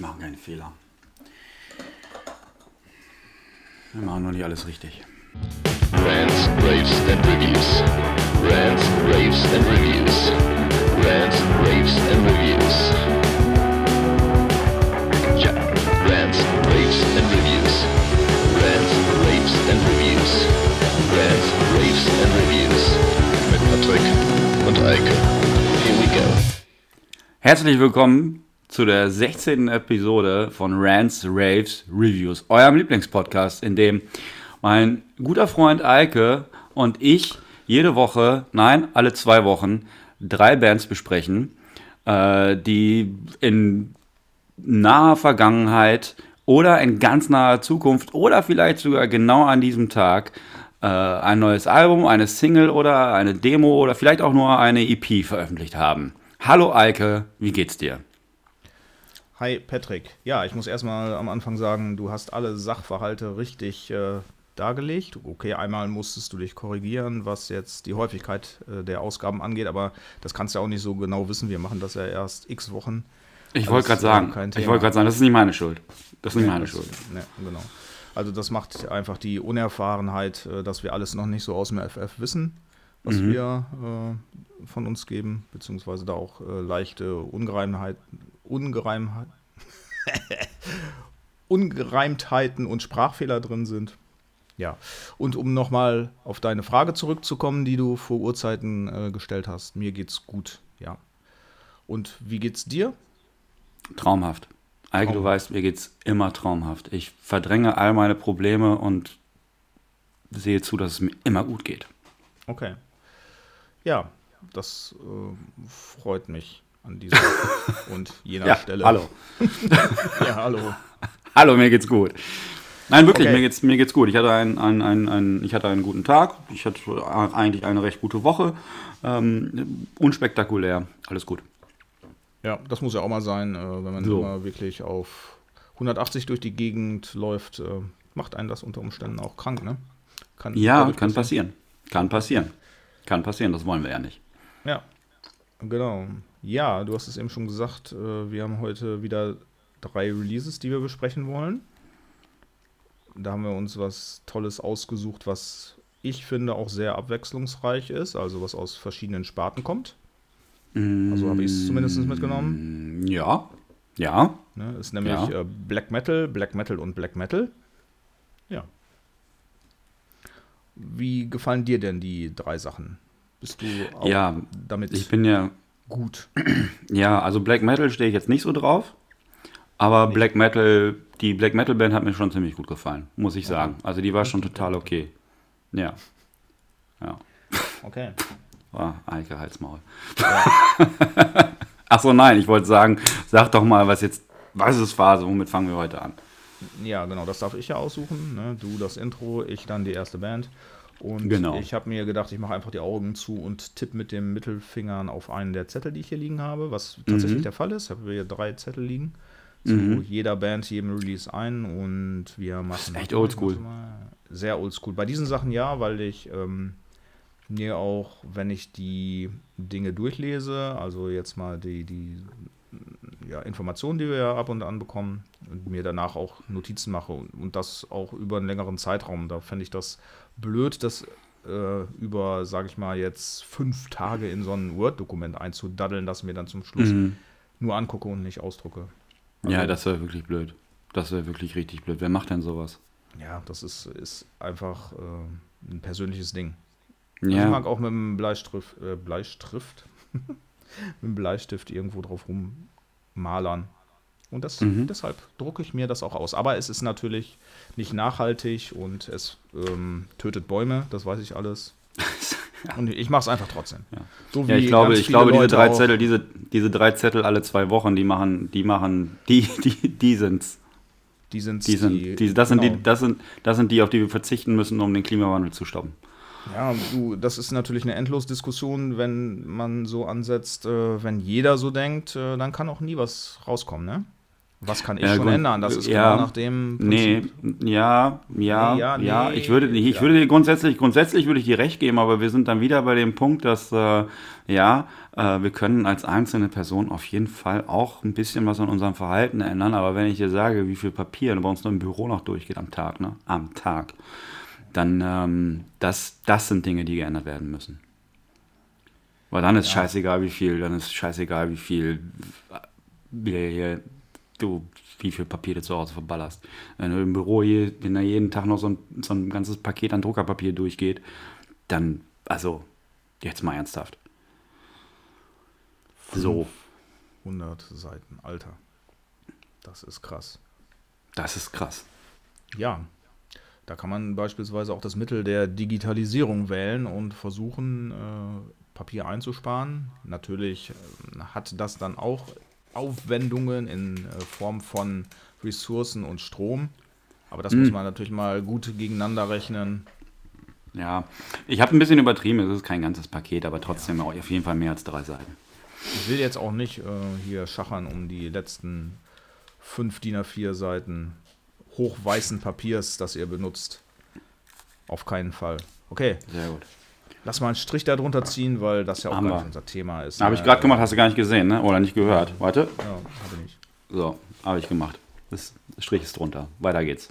Wir machen keine Fehler. Wir machen noch nicht alles richtig. Rants, Raves and Reviews. Rants, Raves and Reviews. Rants, Raves and Reviews. Ja, Rants, Raves and Reviews. Rants, Raves and Reviews. Rants, Raves and Reviews. Mit Patrick und Eike. Here we go. Herzlich willkommen zu der 16. Episode von Rants, Raves, Reviews, eurem Lieblingspodcast, in dem mein guter Freund Eike und ich jede Woche, nein, alle zwei Wochen, drei Bands besprechen, äh, die in naher Vergangenheit oder in ganz naher Zukunft oder vielleicht sogar genau an diesem Tag äh, ein neues Album, eine Single oder eine Demo oder vielleicht auch nur eine EP veröffentlicht haben. Hallo Eike, wie geht's dir? Hi Patrick. Ja, ich muss erstmal am Anfang sagen, du hast alle Sachverhalte richtig äh, dargelegt. Okay, einmal musstest du dich korrigieren, was jetzt die Häufigkeit äh, der Ausgaben angeht, aber das kannst du ja auch nicht so genau wissen. Wir machen das ja erst x Wochen. Ich wollte gerade sagen, ich wollte gerade sagen, das ist nicht meine Schuld. Das ist nicht Ja, meine das- Schuld. Ne, genau. Also das macht einfach die Unerfahrenheit, äh, dass wir alles noch nicht so aus dem FF wissen, was Mhm. wir äh, von uns geben, beziehungsweise da auch äh, leichte Ungereimheit, Ungereimheit, Ungereimtheiten und Sprachfehler drin sind. Ja, und um nochmal auf deine Frage zurückzukommen, die du vor Urzeiten äh, gestellt hast, mir geht's gut, ja. Und wie geht's dir? Traumhaft. Eike, du weißt, mir geht's immer traumhaft. Ich verdränge all meine Probleme und sehe zu, dass es mir immer gut geht. Okay. Ja, das äh, freut mich an dieser und jener Ja, Stelle. hallo. Ja, hallo. Hallo, mir geht's gut. Nein, wirklich, Okay. mir, geht's, mir geht's gut. Ich hatte einen, einen, einen, einen, ich hatte einen guten Tag. Ich hatte eigentlich eine recht gute Woche. Ähm, unspektakulär. Alles gut. Ja, das muss ja auch mal sein, äh, wenn man So. immer wirklich auf 180 durch die Gegend läuft, äh, macht einen das unter Umständen auch krank, ne? Kann Ja, kann passieren. Kann passieren. Kann passieren, das wollen wir ja nicht. Ja, genau. Ja, du hast es eben schon gesagt, äh, wir haben heute wieder drei Releases, die wir besprechen wollen. Da haben wir uns was Tolles ausgesucht, was ich finde auch sehr abwechslungsreich ist, also was aus verschiedenen Sparten kommt. Also habe ich es zumindest mitgenommen. Mm, Ja, ja. Ne, ist nämlich Ja. äh, Black Metal, Black Metal und Black Metal. Ja. Wie gefallen dir denn die drei Sachen? Bist du auch Ja, damit Ich bin ja, gut? ja, also Black Metal stehe ich jetzt nicht so drauf. Aber Black Metal, die Black Metal Band hat mir schon ziemlich gut gefallen, muss ich sagen. Also die war schon total okay. Ja. Ja. Okay. War Eike Halsmaul. Ach so, nein, ich wollte sagen, sag doch mal, was jetzt, was ist Phase, womit fangen wir heute an? Ja, genau, das darf ich ja aussuchen. Ne? Du das Intro, ich dann die erste Band. Und Genau. ich habe mir gedacht, ich mache einfach die Augen zu und tippe mit dem Mittelfingern auf einen der Zettel, die ich hier liegen habe, was tatsächlich Mhm. der Fall ist. Ich habe hier drei Zettel liegen. Zu jeder Band, jedem Release ein und wir machen. echt oldschool. Sehr oldschool. Bei diesen Sachen ja, weil ich ähm, mir auch, wenn ich die Dinge durchlese, also jetzt mal die, die ja, Informationen, die wir ja ab und an bekommen, und mir danach auch Notizen mache und, und das auch über einen längeren Zeitraum. Da fände ich das blöd, das äh, über, sage ich mal, jetzt fünf Tage in so ein Word-Dokument einzudaddeln, das mir dann zum Schluss Mhm. nur angucke und nicht ausdrucke. Ja, das wäre wirklich blöd. Das wäre wirklich richtig blöd. Wer macht denn sowas? Ja, das ist, ist einfach äh, ein persönliches Ding. Also Ich Ja, mag auch mit dem Bleistift, äh, Bleistift, mit dem Bleistift irgendwo drauf rummalern. Und das, Mhm. deshalb drucke ich mir das auch aus. Aber es ist natürlich nicht nachhaltig und es ähm, tötet Bäume, das weiß ich alles. Und ich mache es einfach trotzdem. Ja. So ja ich glaube, ich glaube diese drei Zettel, diese, diese drei Zettel alle zwei Wochen, die machen, die machen, die, die, die sind's. Die sind, Die sind, die, das, sind genau. die, das, sind, das sind die, auf die wir verzichten müssen, um den Klimawandel zu stoppen. Ja, du, das ist natürlich eine Endlosdiskussion, wenn man so ansetzt, äh, wenn jeder so denkt, äh, dann kann auch nie was rauskommen, ne? Was kann ich Ja, schon gut. ändern? Das ist Ja. genau nach dem Nee, Prinzip. ja, ja, Nee, ja, ja, nee, ich würde, ich ja. würde dir grundsätzlich, grundsätzlich würde ich dir recht geben, aber wir sind dann wieder bei dem Punkt, dass, äh, ja, äh, wir können als einzelne Person auf jeden Fall auch ein bisschen was an unserem Verhalten ändern, aber wenn ich dir sage, wie viel Papier bei uns noch im Büro noch durchgeht am Tag, ne, am Tag, dann, ähm, das, das sind Dinge, die geändert werden müssen. Weil dann ist scheißegal, wie viel, dann ist scheißegal, wie viel wir hier, du, wie viel Papier du zu Hause verballerst. Wenn du im Büro hier, wenn da jeden Tag noch so ein, so ein ganzes Paket an Druckerpapier durchgeht, dann, also, jetzt mal ernsthaft. So, 100 Seiten, Alter. Das ist krass. das ist krass. Ja, da kann man beispielsweise auch das Mittel der Digitalisierung wählen und versuchen, äh, Papier einzusparen. Natürlich äh, hat das dann auch Aufwendungen in äh, Form von Ressourcen und Strom. Aber das muss man natürlich mal gut gegeneinander rechnen. Ja, ich habe ein bisschen übertrieben, es ist kein ganzes Paket, aber trotzdem auch auf jeden Fall mehr als drei Seiten. Ich will jetzt auch nicht äh, hier schachern um die letzten fünf DIN A4 Seiten hochweißen Papiers, das ihr benutzt. Auf keinen Fall. Okay, Sehr gut. Lass mal einen Strich darunter ziehen, weil das ja auch gar nicht unser Thema ist. Habe ich gerade gemacht, hast du gar nicht gesehen, ne? Oder nicht gehört. Warte. Ja, habe ich. So, habe ich gemacht. Das Strich ist drunter. Weiter geht's.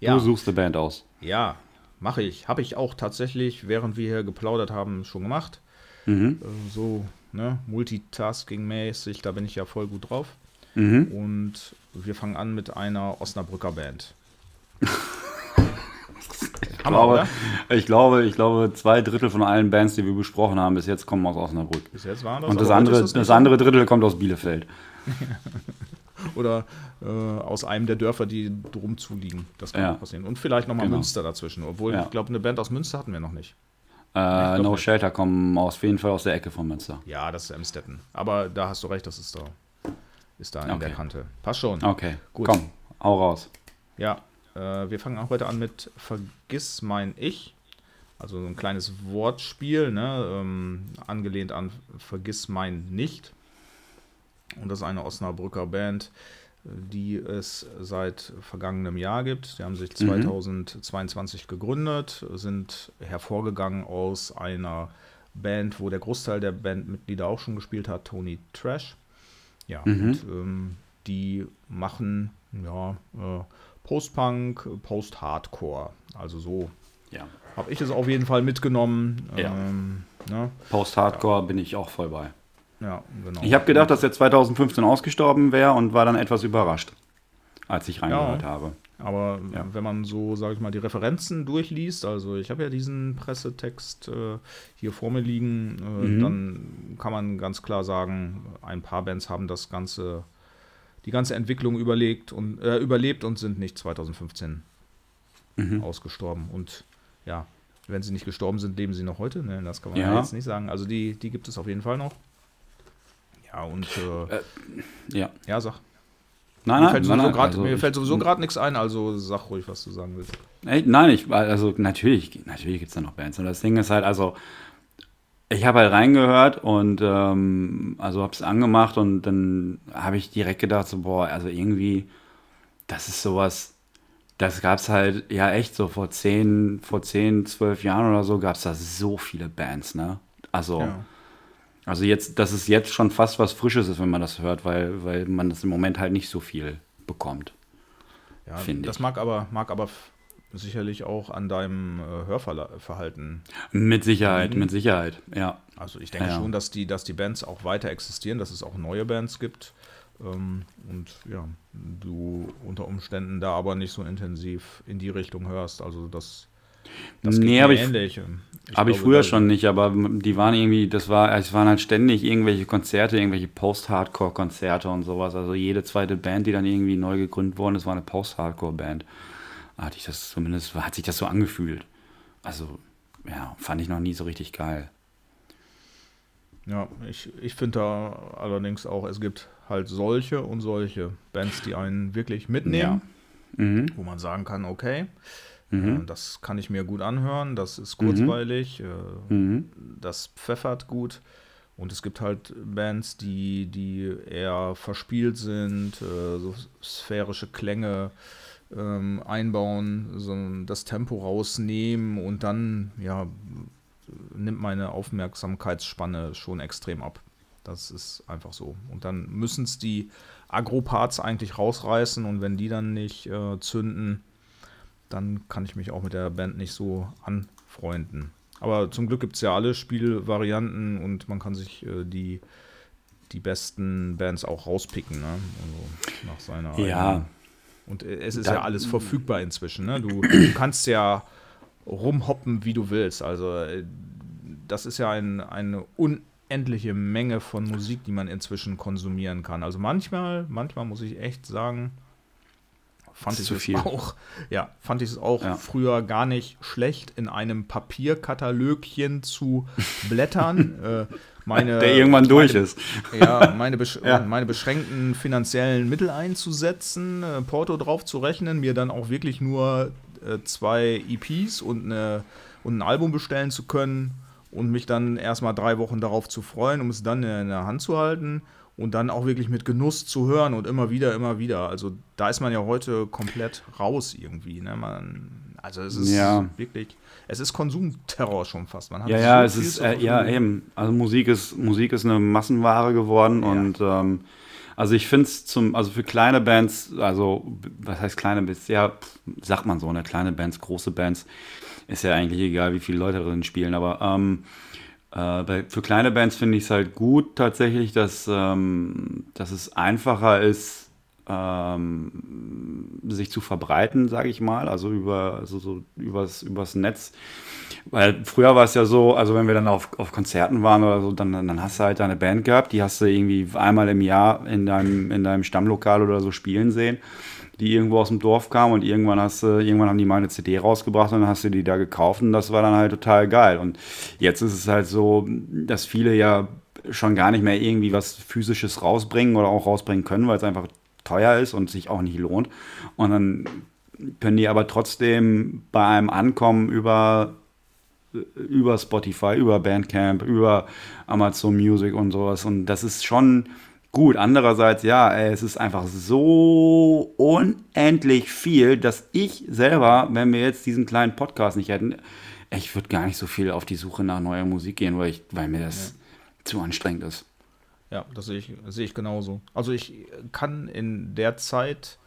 Ja, Du suchst eine Band aus. ja mache ich. Habe ich auch tatsächlich, während wir hier geplaudert haben, schon gemacht. Mhm. Äh, so, ne, Multitasking-mäßig, da bin ich ja voll gut drauf. Mhm. Und wir fangen an mit einer Osnabrücker Band. Ich glaube, ich, glaube, ich glaube, zwei Drittel von allen Bands, die wir besprochen haben, bis jetzt kommen aus Osnabrück. Bis jetzt waren das. Und das andere, nicht das so. andere Drittel kommt aus Bielefeld. Oder äh, aus einem der Dörfer, die drum zuliegen. Das kann Ja. auch passieren. Und vielleicht nochmal Genau. Münster dazwischen. Obwohl, Ja. ich glaube, eine Band aus Münster hatten wir noch nicht. Äh, no nicht. Shelter kommen auf jeden Fall aus der Ecke von Münster. Ja, das ist Emstetten. Aber da hast du recht, das ist da, ist da in Okay. der Kante. Passt schon. Okay, Gut. komm, hau raus. Ja, äh, wir fangen auch heute an mit Vergiss mein Ich. Also so ein kleines Wortspiel, ne? ähm, angelehnt an Vergiss mein Nicht. Und das ist eine Osnabrücker Band, die es seit vergangenem Jahr gibt. Die haben sich 2022 gegründet, sind hervorgegangen aus einer Band, wo der Großteil der Bandmitglieder auch schon gespielt hat, Tony Trash. Ja, und ähm, die machen ja, äh, Post-Punk, Post-Hardcore. Also so Ja. habe ich es auf jeden Fall mitgenommen. Ja. Ähm, ne? Post-Hardcore bin ich auch voll bei. Ja, genau. Ich habe gedacht, dass er 2015 ausgestorben wäre und war dann etwas überrascht, als ich reingehört Ja. habe. Aber Ja. wenn man so, sage ich mal, die Referenzen durchliest, also ich habe ja diesen Pressetext äh, hier vor mir liegen, äh, Mhm. dann kann man ganz klar sagen, ein paar Bands haben das ganze, die ganze Entwicklung überlegt und äh, überlebt und sind nicht 2015 Mhm. ausgestorben. Und ja, wenn sie nicht gestorben sind, leben sie noch heute. Ne? Das kann man Ja. jetzt nicht sagen. Also die, die gibt es auf jeden Fall noch. Ja, und äh, Ja. ja, sag. Nein, Mir nein, fällt nein, sowieso nein, grad- also mir fällt sowieso gerade nichts ein, also sag ruhig, was du sagen willst. Ey, nein, ich, also natürlich, natürlich gibt es da noch Bands. Und das Ding ist halt, also, ich habe halt reingehört und ähm, also habe es angemacht und dann habe ich direkt gedacht, so, boah, also irgendwie, das ist sowas, das gab es halt, ja echt, so vor 10, vor 10, 12 Jahren oder so gab es da so viele Bands, ne? Also, Ja. also jetzt, dass es jetzt schon fast was Frisches ist, wenn man das hört, weil, weil man das im Moment halt nicht so viel bekommt. Ja, Finde das ich. mag aber, mag aber sicherlich auch an deinem äh, Hörverhalten. Mit Sicherheit, Mhm. mit Sicherheit, ja. Also ich denke Ja, schon, dass die, dass die Bands auch weiter existieren, dass es auch neue Bands gibt. Ähm, und ja, du unter Umständen da aber nicht so intensiv in die Richtung hörst. Also das, das Nee, aber ich- ähnlich. Habe ich früher schon nicht, aber die waren irgendwie, das war, es waren halt ständig irgendwelche Konzerte, irgendwelche Post-Hardcore-Konzerte und sowas. Also jede zweite Band, die dann irgendwie neu gegründet worden ist, war eine Post-Hardcore-Band. Hatte ich das zumindest, hat sich das so angefühlt. Also, ja, fand ich noch nie so richtig geil. Ja, ich, ich finde da allerdings auch, es gibt halt solche und solche Bands, die einen wirklich mitnehmen, Mhm. wo man sagen kann, okay, Mhm. äh, das kann ich mir gut anhören, das ist kurzweilig, äh, Mhm. das pfeffert gut Und es gibt halt Bands, die, die eher verspielt sind, äh, so sphärische Klänge ähm, einbauen, so das Tempo rausnehmen und dann, ja, nimmt meine Aufmerksamkeitsspanne schon extrem ab. Das ist einfach so. Und dann müssen es die Agro-Parts eigentlich rausreißen und wenn die dann nicht äh, zünden, dann kann ich mich auch mit der Band nicht so anfreunden. Aber zum Glück gibt es ja alle Spielvarianten und man kann sich äh, die, die besten Bands auch rauspicken, ne? Also nach seiner Ja. Und äh, es ist Da- ja alles verfügbar inzwischen. Ne? Du, du kannst ja rumhoppen, wie du willst. Also äh, das ist ja ein, eine unendliche Menge von Musik, die man inzwischen konsumieren kann. Also manchmal, manchmal muss ich echt sagen, fand ich es viel. auch, ja, fand ich es auch Ja. früher gar nicht schlecht, in einem Papierkatalogchen zu blättern. äh, meine, Der irgendwann durch meine, ist. ja, meine, Ja. meine beschränkten finanziellen Mittel einzusetzen, äh, Porto drauf zu rechnen, mir dann auch wirklich nur äh, zwei EPs und, eine, und ein Album bestellen zu können und mich dann erstmal drei Wochen darauf zu freuen, um es dann in der Hand zu halten und dann auch wirklich mit Genuss zu hören und immer wieder, immer wieder. Also da ist man ja heute komplett raus irgendwie. Ne? Man, also es ist Ja. wirklich, es ist Konsumterror schon fast. Man hat Ja, ja, so es ist, äh, ja, eben. Also Musik ist, Musik ist eine Massenware geworden Ja. und ähm, also ich finde es zum, also für kleine Bands, also was heißt kleine Bands? Ja, sagt man so, ne? Kleine Bands, große Bands, ist ja eigentlich egal, wie viele Leute drin spielen, aber ähm, äh, für kleine Bands finde ich es halt gut tatsächlich, dass, ähm, dass es einfacher ist, ähm, sich zu verbreiten, sage ich mal, also über also so übers, übers Netz. Weil früher war es ja so, also wenn wir dann auf, auf Konzerten waren oder so, dann, dann hast du halt deine Band gehabt, die hast du irgendwie einmal im Jahr in deinem, in deinem Stammlokal oder so spielen sehen, die irgendwo aus dem Dorf kamen und irgendwann hast du, irgendwann haben die mal eine CD rausgebracht und dann hast du die da gekauft und das war dann halt total geil. Und jetzt ist es halt so, dass viele ja schon gar nicht mehr irgendwie was physisches rausbringen oder auch rausbringen können, weil es einfach teuer ist und sich auch nicht lohnt. Und dann können die aber trotzdem bei einem ankommen über über Spotify, über Bandcamp, über Amazon Music und sowas. Und das ist schon gut. Andererseits, ja, ey, es ist einfach so unendlich viel, dass ich selber, wenn wir jetzt diesen kleinen Podcast nicht hätten, ich würde gar nicht so viel auf die Suche nach neuer Musik gehen, weil, ich, weil mir das zu anstrengend ist. Ja, das sehe ich, sehe ich genauso. Also ich kann in der Zeit,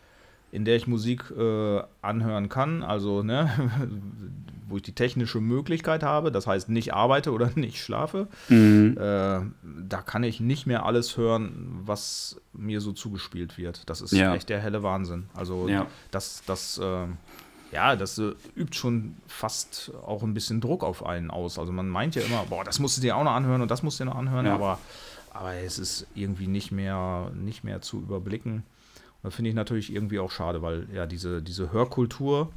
in der ich Musik äh, anhören kann, also ne, wo ich die technische Möglichkeit habe, das heißt nicht arbeite oder nicht schlafe, Mhm. äh, da kann ich nicht mehr alles hören, was mir so zugespielt wird. Das ist Ja. echt der helle Wahnsinn. Also Ja. das, das, äh, ja, das äh, übt schon fast auch ein bisschen Druck auf einen aus. Also man meint ja immer, boah, das musst du dir auch noch anhören und das musst du dir noch anhören, Ja. aber, aber es ist irgendwie nicht mehr, nicht mehr zu überblicken. Und das finde ich natürlich irgendwie auch schade, weil ja diese, diese Hörkultur,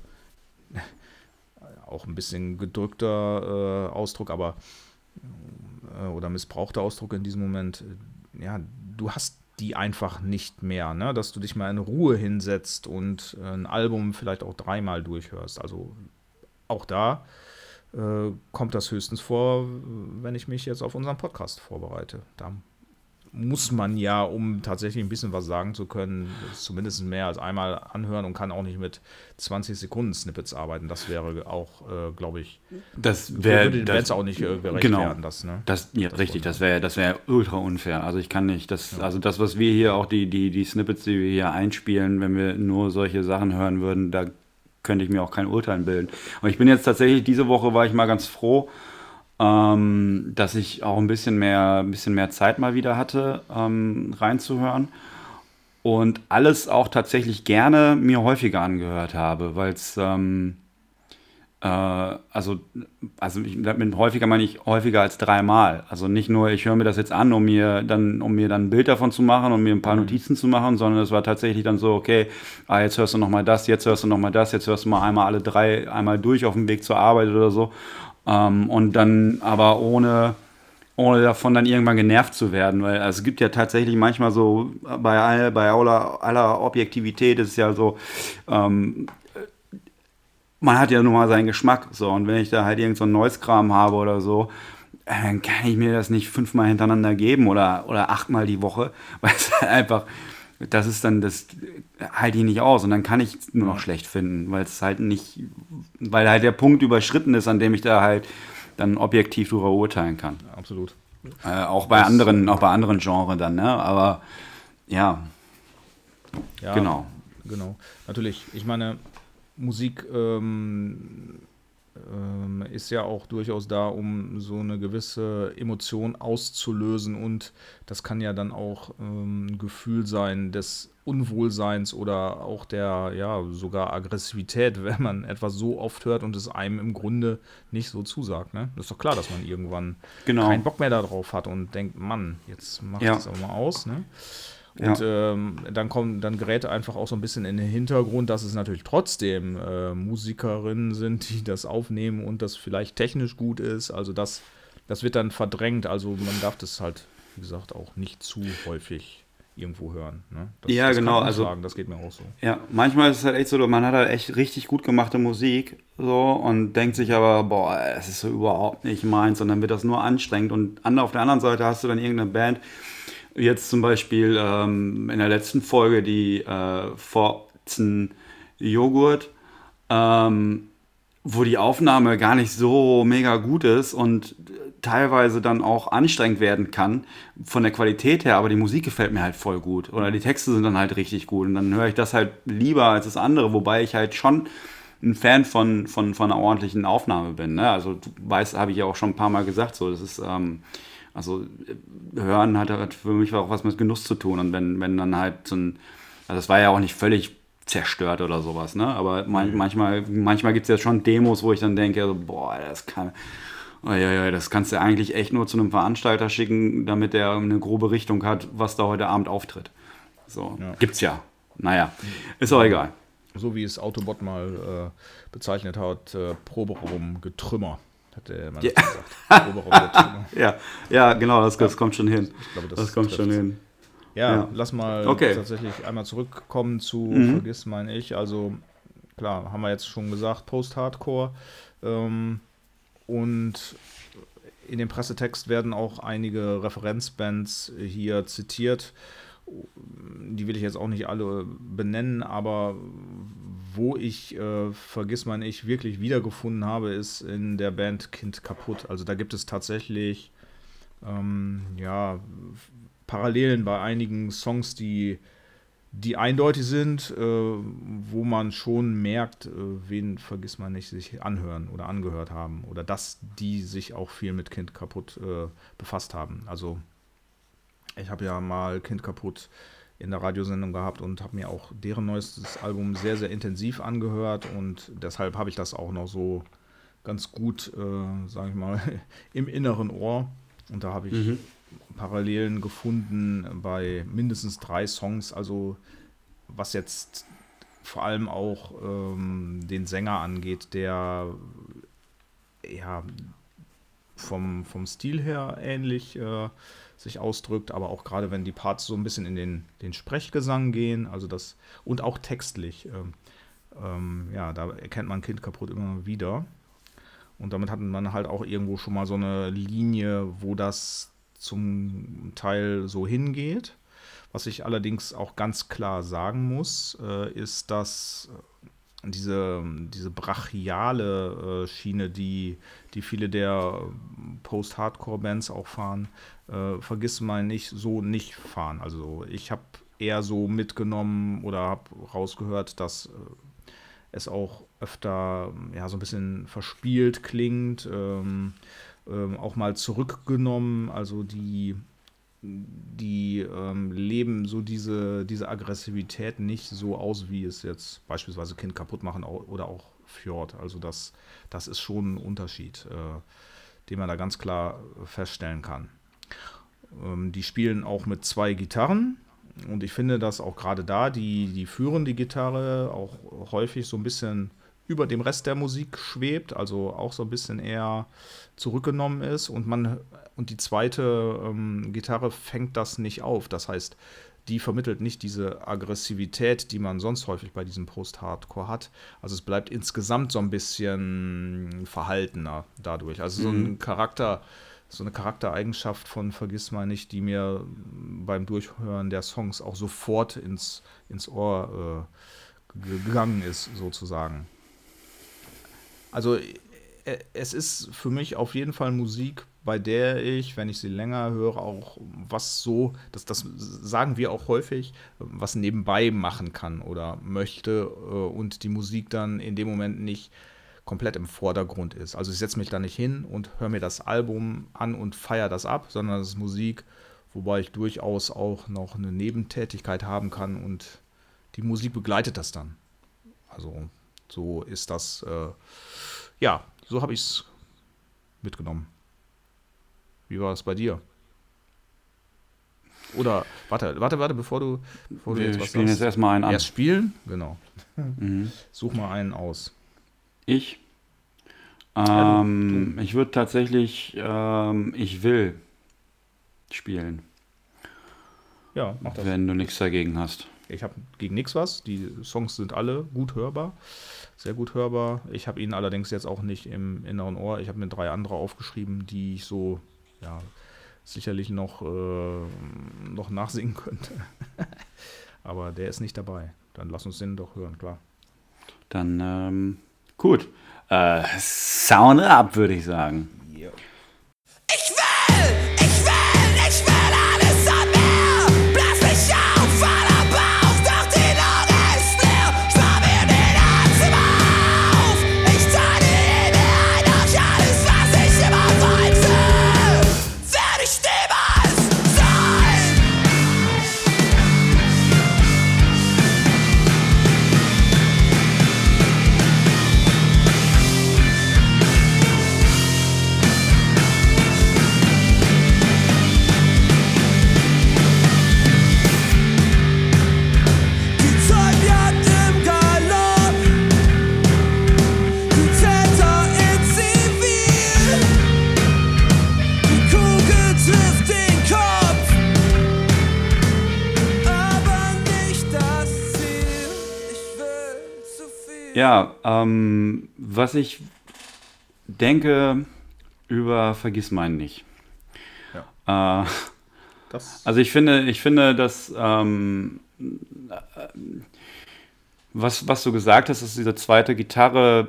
auch ein bisschen gedrückter äh, Ausdruck, aber äh, oder missbrauchter Ausdruck in diesem Moment, äh, ja, du hast die einfach nicht mehr, ne? dass du dich mal in Ruhe hinsetzt und äh, ein Album vielleicht auch dreimal durchhörst. Also auch da äh, kommt das höchstens vor, wenn ich mich jetzt auf unseren Podcast vorbereite. Da muss man ja, um tatsächlich ein bisschen was sagen zu können, zumindest mehr als einmal anhören und kann auch nicht mit 20 Sekunden Snippets arbeiten. Das wäre auch, äh, glaube ich, Das würde wäre Bands auch nicht äh, gerecht genau. werden. Das, ne? Das, ja, richtig, das wäre das wäre ultra unfair. Also ich kann nicht, das, also das, was wir hier auch, die, die, die Snippets, die wir hier einspielen, wenn wir nur solche Sachen hören würden, da könnte ich mir auch kein Urteil bilden. Und ich bin jetzt tatsächlich, diese Woche war ich mal ganz froh, ähm, dass ich auch ein bisschen mehr, ein bisschen mehr Zeit mal wieder hatte, ähm, reinzuhören. Und alles auch tatsächlich gerne mir häufiger angehört habe, weil es, ähm, äh, also, also ich, mit häufiger meine ich häufiger als dreimal. Also nicht nur, ich höre mir das jetzt an, um mir dann, um mir dann ein Bild davon zu machen, um mir ein paar Notizen zu machen, sondern es war tatsächlich dann so, okay, ah, jetzt hörst du nochmal das, jetzt hörst du nochmal das, jetzt hörst du mal einmal alle drei einmal durch auf dem Weg zur Arbeit oder so. Ähm, und dann aber ohne, ohne davon dann irgendwann genervt zu werden, weil also es gibt ja tatsächlich manchmal so, bei, all, bei aller, aller Objektivität ist es ja so, ähm, man hat ja nun mal seinen Geschmack, so, und wenn ich da halt irgend so ein neues Kram habe oder so, dann kann ich mir das nicht fünfmal hintereinander geben oder, oder achtmal die Woche, weil es halt einfach, das ist dann, das halte ich nicht aus und dann kann ich nur noch schlecht finden, weil es halt nicht, weil halt der Punkt überschritten ist, an dem ich da halt dann objektiv darüber urteilen kann. Absolut. Äh, auch bei anderen, auch bei anderen Genres dann, ne? Aber ja, Ja, genau. Genau. Natürlich, ich meine, Musik ähm, ähm, ist ja auch durchaus da, um so eine gewisse Emotion auszulösen und das kann ja dann auch ähm, ein Gefühl sein des Unwohlseins oder auch der, ja, sogar Aggressivität, wenn man etwas so oft hört und es einem im Grunde nicht so zusagt. Ne? Das ist doch klar, dass man irgendwann Genau. keinen Bock mehr darauf hat und denkt, Mann, jetzt mach ich Ja. das aber mal aus. Ne? Und ähm, dann kommt, dann gerät einfach auch so ein bisschen in den Hintergrund, dass es natürlich trotzdem äh, Musikerinnen sind, die das aufnehmen und das vielleicht technisch gut ist. Also das, das wird dann verdrängt. Also man darf das halt, wie gesagt, auch nicht zu häufig irgendwo hören. Ne? Das, Ja, das genau, also- sagen, das geht mir auch so. Ja, manchmal ist es halt echt so, man hat halt echt richtig gut gemachte Musik so und denkt sich aber, boah, es ist so überhaupt nicht meins und dann wird das nur anstrengend und auf der anderen Seite hast du dann irgendeine Band, jetzt zum Beispiel ähm, in der letzten Folge die äh, Forzen Joghurt, ähm, wo die Aufnahme gar nicht so mega gut ist und teilweise dann auch anstrengend werden kann von der Qualität her, aber die Musik gefällt mir halt voll gut oder die Texte sind dann halt richtig gut und dann höre ich das halt lieber als das andere, wobei ich halt schon ein Fan von, von, von einer ordentlichen Aufnahme bin. Ne? Also du weißt, habe ich ja auch schon ein paar Mal gesagt, so das ist ähm, also äh, hören hat, für mich auch was mit Genuss zu tun und wenn, wenn dann halt so ein, also das war ja auch nicht völlig zerstört oder sowas, ne? Aber man, manchmal, manchmal gibt es ja schon Demos, wo ich dann denke, so, boah, das kann, oh, ja, ja, das kannst du eigentlich echt nur zu einem Veranstalter schicken, damit der eine grobe Richtung hat, was da heute Abend auftritt. So, Ja. gibt's ja. Naja, ist auch egal. So wie es Autobot mal äh, bezeichnet hat, äh, Proberaum-Getrümmer. Hat er mal Ja. gesagt. Ja, ja, genau, das, das kommt schon hin. Ich glaube, das, Das, kommt schon hin. Ja, Ja. lass mal Okay. tatsächlich einmal zurückkommen zu Mhm. Vergiss mein Ich. Also klar, haben wir jetzt schon gesagt, Post-Hardcore. Ähm, und in dem Pressetext werden auch einige Referenzbands hier zitiert. Die will ich jetzt auch nicht alle benennen, aber wo ich äh, Vergiss mein Ich wirklich wiedergefunden habe, ist in der Band Kind kaputt. Also da gibt es tatsächlich ähm, ja, Parallelen bei einigen Songs, die, die eindeutig sind, äh, wo man schon merkt, äh, wen vergisst man nicht, sich anhören oder angehört haben oder dass die sich auch viel mit Kind kaputt äh, befasst haben. Also ich habe ja mal Kind kaputt in der Radiosendung gehabt und habe mir auch deren neuestes Album sehr, sehr intensiv angehört und deshalb habe ich das auch noch so ganz gut, äh, sage ich mal, im inneren Ohr. Und da habe ich Mhm. Parallelen gefunden bei mindestens drei Songs, also was jetzt vor allem auch ähm, den Sänger angeht, der ja vom, vom Stil her ähnlich äh, sich ausdrückt, aber auch gerade wenn die Parts so ein bisschen in den, den Sprechgesang gehen, also das und auch textlich, ähm, ähm, ja, da erkennt man Kind kaputt immer wieder. Und damit hat man halt auch irgendwo schon mal so eine Linie, wo das zum Teil so hingeht. Was ich allerdings auch ganz klar sagen muss, äh, ist, dass diese, diese brachiale äh, Schiene, die, die viele der Post-Hardcore-Bands auch fahren, äh, vergiss mal nicht, so nicht fahren. Also ich habe eher so mitgenommen oder habe rausgehört, dass äh, es auch öfter ja, so ein bisschen verspielt klingt, ähm, ähm, auch mal zurückgenommen. Also die, die ähm, leben so diese, diese Aggressivität nicht so aus, wie es jetzt beispielsweise Kind kaputt machen oder auch Fjord. Also das, das ist schon ein Unterschied, äh, den man da ganz klar feststellen kann. Ähm, die spielen auch mit zwei Gitarren. Und ich finde, dass auch gerade da die, die führende Gitarre auch häufig so ein bisschen über dem Rest der Musik schwebt, also auch so ein bisschen eher zurückgenommen ist. Und man und die zweite ähm, Gitarre fängt das nicht auf. Das heißt, die vermittelt nicht diese Aggressivität, die man sonst häufig bei diesem Post-Hardcore hat. Also es bleibt insgesamt so ein bisschen verhaltener dadurch. Also so ein Charakter so eine Charaktereigenschaft von Vergiss mal nicht, die mir beim Durchhören der Songs auch sofort ins, ins Ohr äh, gegangen ist, sozusagen. Also äh, es ist für mich auf jeden Fall Musik, bei der ich, wenn ich sie länger höre, auch was so, das, das sagen wir auch häufig, was nebenbei machen kann oder möchte äh, und die Musik dann in dem Moment nicht komplett im Vordergrund ist. Also ich setze mich da nicht hin und höre mir das Album an und feiere das ab, sondern es ist Musik, wobei ich durchaus auch noch eine Nebentätigkeit haben kann und die Musik begleitet das dann. Also so ist das, äh, ja, so habe ich es mitgenommen. Wie war es bei dir? Oder, warte, warte, warte, bevor du, bevor Wir du jetzt was spielen sagst. jetzt erstmal einen an. Erst spielen? Genau. Mhm. Such mal einen aus. Ich? Ja, Ähm, ich würde tatsächlich, ähm, ich will spielen, Ja, mach das. wenn du nichts dagegen hast. Ich habe gegen nichts was. Die Songs sind alle gut hörbar. Sehr gut hörbar. Ich habe ihn allerdings jetzt auch nicht im inneren Ohr. Ich habe mir drei andere aufgeschrieben, die ich so, ja, sicherlich noch, äh, noch nachsingen könnte. Aber der ist nicht dabei. Dann lass uns den doch hören, klar. Dann, ähm, gut. Äh, Sound up, würde ich sagen. Ich Ja, ähm, was ich denke über Vergiss meinen nicht. Äh, Das, Also ich finde, ich finde, dass ähm, was, was du gesagt hast, dass diese zweite Gitarre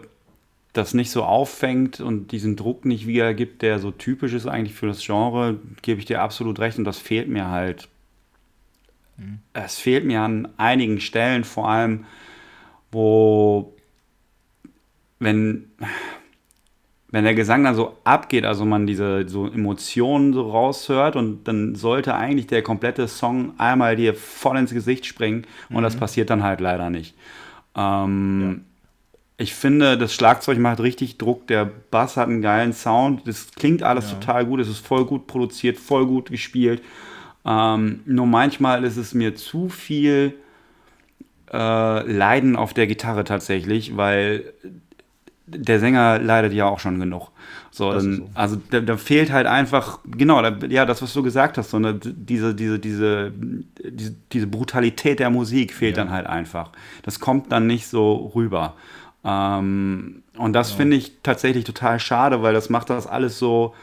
das nicht so auffängt und diesen Druck nicht wiedergibt, der so typisch ist eigentlich für das Genre, gebe ich dir absolut recht und das fehlt mir halt. Es fehlt mir an einigen Stellen, vor allem, wo wenn wenn der Gesang dann so abgeht, also man diese so Emotionen so raushört und dann sollte eigentlich der komplette Song einmal dir voll ins Gesicht springen und das passiert dann halt leider nicht. Ähm, Ich finde, das Schlagzeug macht richtig Druck, der Bass hat einen geilen Sound, das klingt alles Ja. total gut, es ist voll gut produziert, voll gut gespielt. Ähm, nur manchmal ist es mir zu viel äh, Leiden auf der Gitarre tatsächlich, weil der Sänger leidet ja auch schon genug. So, dann, so. also da, da fehlt halt einfach, genau, da, ja, das, was du gesagt hast, so eine, diese, diese, diese, diese, diese Brutalität der Musik fehlt Ja. dann halt einfach. Das kommt dann nicht so rüber. Ähm, und das finde ich tatsächlich total schade, weil das macht das alles so,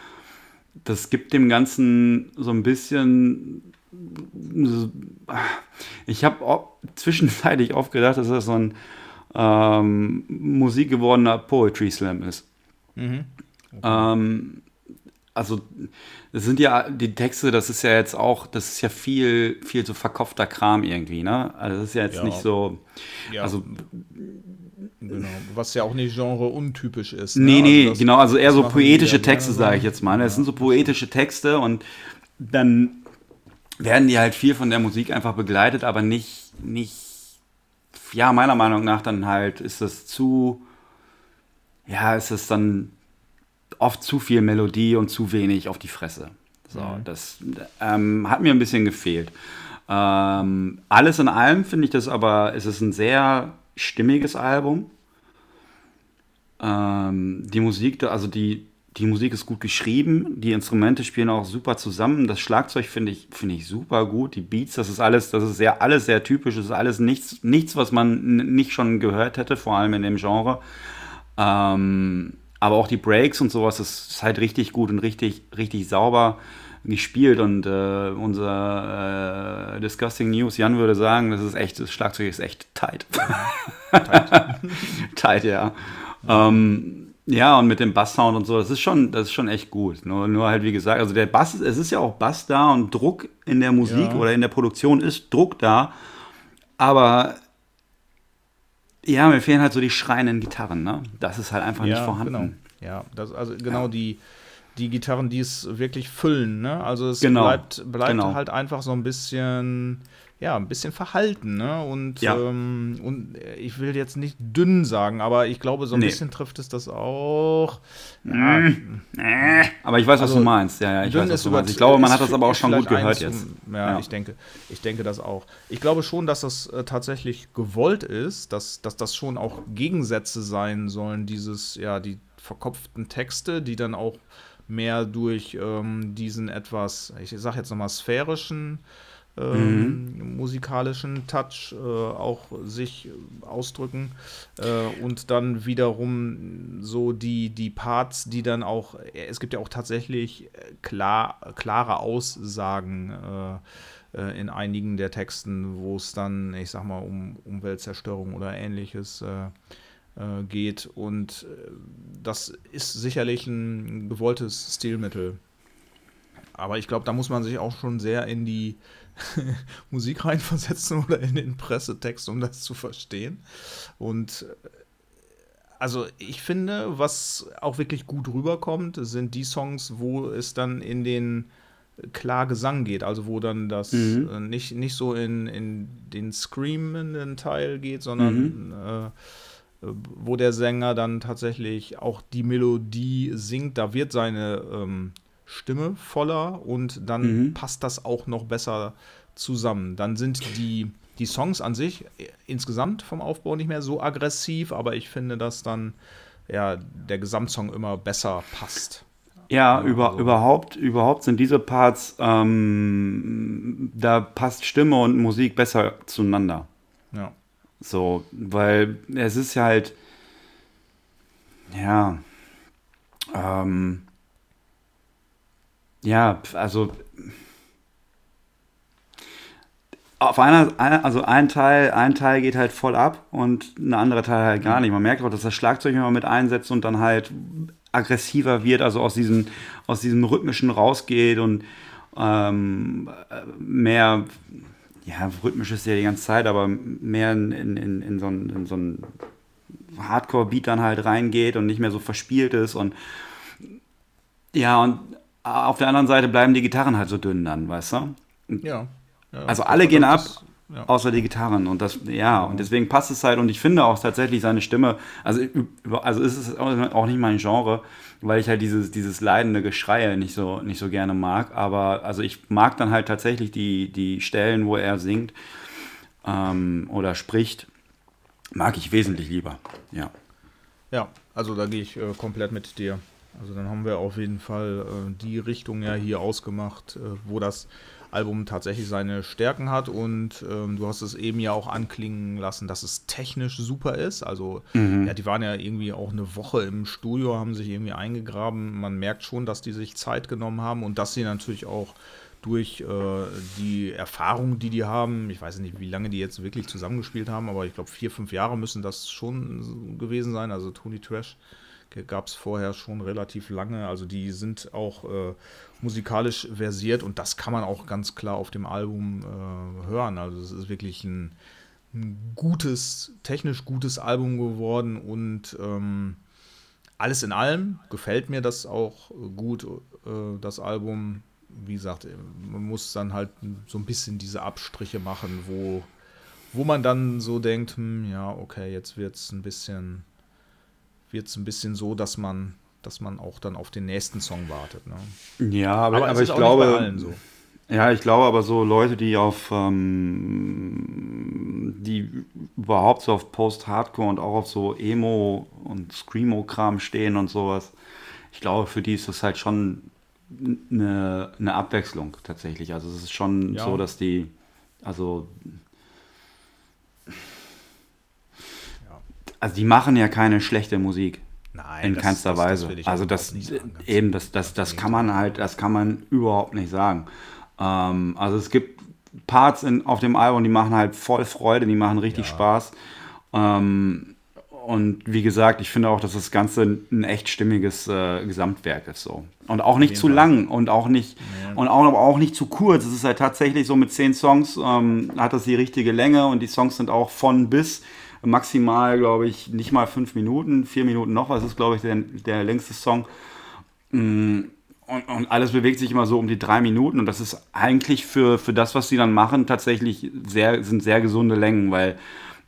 das gibt dem Ganzen so ein bisschen. Ich habe zwischenzeitlich oft gedacht, dass das so ein ähm, musikgewordener Poetry Slam ist. Ähm, also, das sind ja die Texte, das ist ja jetzt auch, das ist ja viel, viel so verkopfter Kram irgendwie, ne? Also, das ist ja jetzt Ja. nicht so. ja, Also, genau. Was ja auch nicht genre untypisch ist. Nee, ne? nee, das- genau, also eher so poetische ja Texte, sage ich jetzt mal. Das sind so poetische Texte und dann werden die halt viel von der Musik einfach begleitet, aber nicht, nicht, ja, meiner Meinung nach dann halt ist das zu, ja, ist es dann oft zu viel Melodie und zu wenig auf die Fresse. So, das ähm, hat mir ein bisschen gefehlt. Ähm, alles in allem finde ich das aber, es ist ein sehr stimmiges Album. Ähm, die Musik, also die, die Musik ist gut geschrieben, die Instrumente spielen auch super zusammen. Das Schlagzeug finde ich, finde ich super gut. Die Beats, das ist alles, das ist sehr, alles sehr typisch, das ist alles nichts, nichts, was man nicht schon gehört hätte, vor allem in dem Genre. Ähm, Aber auch die Breaks und sowas, das ist halt richtig gut und richtig, richtig sauber gespielt. Und äh, unser äh, Disgusting News, Jan würde sagen, das ist echt, das Schlagzeug ist echt tight. tight, ja. Ähm, ja, und mit dem Basssound und so, das ist schon, das ist schon echt gut. Nur, nur halt, wie gesagt, also der Bass, es ist ja auch Bass da und Druck in der Musik Ja. oder in der Produktion ist Druck da. Aber ja, mir fehlen halt so die schreienden Gitarren, ne? Das ist halt einfach nicht vorhanden. Genau. Ja, das, also genau die, die Gitarren, die es wirklich füllen, ne? Also es Genau, bleibt, bleibt genau. halt einfach so ein bisschen, ja, ein bisschen verhalten, ne? Und, Ja. ähm, und ich will jetzt nicht dünn sagen, aber ich glaube, so ein Nee. bisschen trifft es das auch. Ja, Äh, Aber ich weiß, was Also, du meinst. Ja, ja, ich weiß, was du meinst. Ich glaube, man hat das aber auch schon gut gehört jetzt. zum- Ja, Ich, denke, ich denke das auch. Ich glaube schon, dass das äh, tatsächlich gewollt ist, dass, dass das schon auch Gegensätze sein sollen, dieses, ja, die verkopften Texte, die dann auch mehr durch ähm, diesen etwas, ich sag jetzt nochmal sphärischen ähm, musikalischen Touch äh, auch sich ausdrücken äh, und dann wiederum so die, die Parts, die dann auch, äh, es gibt ja auch tatsächlich äh, klar, klare Aussagen äh, äh, in einigen der Texten, wo es dann, ich sag mal, um Umweltzerstörung oder ähnliches äh, äh, geht und das ist sicherlich ein gewolltes Stilmittel. Aber ich glaube, da muss man sich auch schon sehr in die Musik reinversetzen oder in den Pressetext, um das zu verstehen. Und äh, also ich finde, was auch wirklich gut rüberkommt, sind die Songs, wo es dann in den klar Gesang geht, also wo dann das Mhm. äh, nicht, nicht so in, in den screamenden Teil geht, sondern äh, äh, wo der Sänger dann tatsächlich auch die Melodie singt, da wird seine ähm, Stimme voller und dann Mhm. passt das auch noch besser zusammen. Dann sind die, die Songs an sich äh, insgesamt vom Aufbau nicht mehr so aggressiv, aber ich finde, dass dann ja der Gesamtsong immer besser passt. Ja, über, also- überhaupt, überhaupt sind diese Parts, ähm, da passt Stimme und Musik besser zueinander. Ja. So, weil es ist ja halt, ja, ähm, ja, also auf einer, also ein Teil, ein Teil geht halt voll ab und ein anderer Teil halt gar nicht. Man merkt auch, dass das Schlagzeug immer mit einsetzt und dann halt aggressiver wird, also aus diesem, aus diesem rhythmischen rausgeht und ähm, mehr, ja, rhythmisch ist ja die ganze Zeit, aber mehr in, in, in, so einen, in so einen Hardcore-Beat dann halt reingeht und nicht mehr so verspielt ist und ja, und auf der anderen Seite bleiben die Gitarren halt so dünn dann, weißt du? Ja. ja. Also alle gehen ab, Das- ja. außer die Gitarren. Und das, ja, und deswegen passt es halt. Und ich finde auch tatsächlich seine Stimme, also, also ist es auch nicht mein Genre, weil ich halt dieses, dieses leidende Geschreie nicht so, nicht so gerne mag. Aber also ich mag dann halt tatsächlich die, die Stellen, wo er singt ähm, oder spricht, mag ich wesentlich lieber. Ja. Ja, also da gehe ich äh, komplett mit dir. Also dann haben wir auf jeden Fall äh, die Richtung ja hier ausgemacht, äh, wo das Album tatsächlich seine Stärken hat und ähm, du hast es eben ja auch anklingen lassen, dass es technisch super ist. Also ja, die waren ja irgendwie auch eine Woche im Studio, haben sich irgendwie eingegraben. Man merkt schon, dass die sich Zeit genommen haben und dass sie natürlich auch durch äh, die Erfahrung, die die haben, ich weiß nicht, wie lange die jetzt wirklich zusammengespielt haben, aber ich glaube, vier, fünf Jahre müssen das schon gewesen sein. Also Tony Trash gab es vorher schon relativ lange. Also die sind auch äh, musikalisch versiert und das kann man auch ganz klar auf dem Album äh, hören. Also es ist wirklich ein, ein gutes, technisch gutes Album geworden und ähm, alles in allem gefällt mir das auch gut, äh, das Album. Wie gesagt, man muss dann halt so ein bisschen diese Abstriche machen, wo, wo man dann so denkt, hm, ja, okay, jetzt wird es ein bisschen, wird's ein bisschen so, dass man, dass man auch dann auf den nächsten Song wartet. Ne? Ja, aber, aber, es ist ich glaube. so. Ja, ich glaube aber so Leute, die auf ähm, die überhaupt so auf Post-Hardcore und auch auf so Emo und Screamo-Kram stehen und sowas, ich glaube, für die ist das halt schon eine, eine Abwechslung tatsächlich. Also es ist schon Ja. so, dass die, also also die machen ja keine schlechte Musik. Nein. in das- keinster das- das Weise. ich also das sagen, eben, das, das, das kann man halt, das kann man überhaupt nicht sagen. Ähm, also es gibt Parts in, auf dem Album, die machen halt voll Freude, die machen richtig Spaß. Ähm, und wie gesagt, ich finde auch, dass das Ganze ein echt stimmiges äh, Gesamtwerk ist so. Und auch nicht zu lang und auch nicht und auch, aber auch nicht zu kurz. Es ist halt tatsächlich so mit zehn Songs ähm, hat das die richtige Länge und die Songs sind auch von bis maximal, glaube ich, nicht mal fünf Minuten, vier Minuten noch was ist, glaube ich, der, der längste Song. Mm, Und, und alles bewegt sich immer so um die drei Minuten und das ist eigentlich für, für das, was sie dann machen, tatsächlich sehr, sind sehr gesunde Längen, weil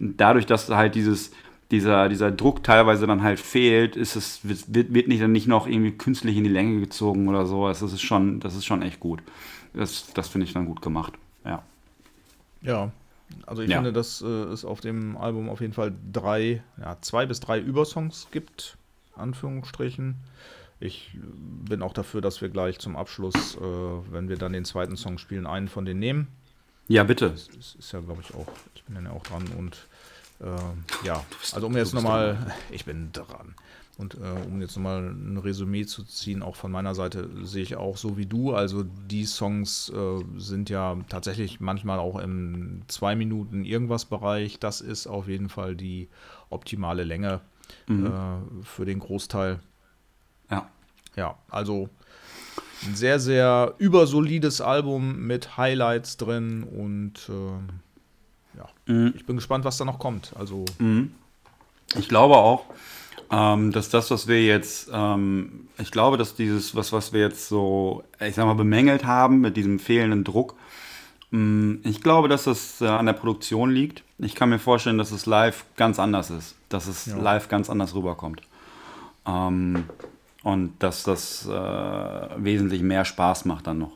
dadurch, dass halt dieses, dieser, dieser Druck teilweise dann halt fehlt, ist es, wird, wird nicht dann nicht noch irgendwie künstlich in die Länge gezogen oder so. Das ist schon, das ist schon echt gut. Das, das finde ich dann gut gemacht. Ja. Ja, also ich Ja. finde, dass äh, es auf dem Album auf jeden Fall drei, ja, zwei bis drei Übersongs gibt, Anführungsstrichen. Ich äh, bin auch dafür, dass wir gleich zum Abschluss, äh, wenn wir dann den zweiten Song spielen, einen von denen nehmen. Ja, bitte. Das ist ja, glaube ich, auch, ich bin dann ja auch dran und ähm, ja, also um jetzt nochmal, ich bin dran. Und äh, um jetzt nochmal ein Resümee zu ziehen, auch von meiner Seite sehe ich auch so wie du. Also die Songs äh, sind ja tatsächlich manchmal auch im zwei Minuten irgendwas Bereich. Das ist auf jeden Fall die optimale Länge Mhm. äh, für den Großteil. Ja. Ja, also ein sehr, sehr übersolides Album mit Highlights drin und ähm, ja, Mhm. ich bin gespannt, was da noch kommt. Also Ich glaube auch, ähm, dass das, was wir jetzt, ähm, ich glaube, dass dieses, was, was wir jetzt so, ich sag mal, bemängelt haben mit diesem fehlenden Druck, mh, ich glaube, dass das äh, an der Produktion liegt. Ich kann mir vorstellen, dass es live ganz anders ist, dass es Ja. live ganz anders rüberkommt. Ähm, und dass das äh, wesentlich mehr Spaß macht dann noch.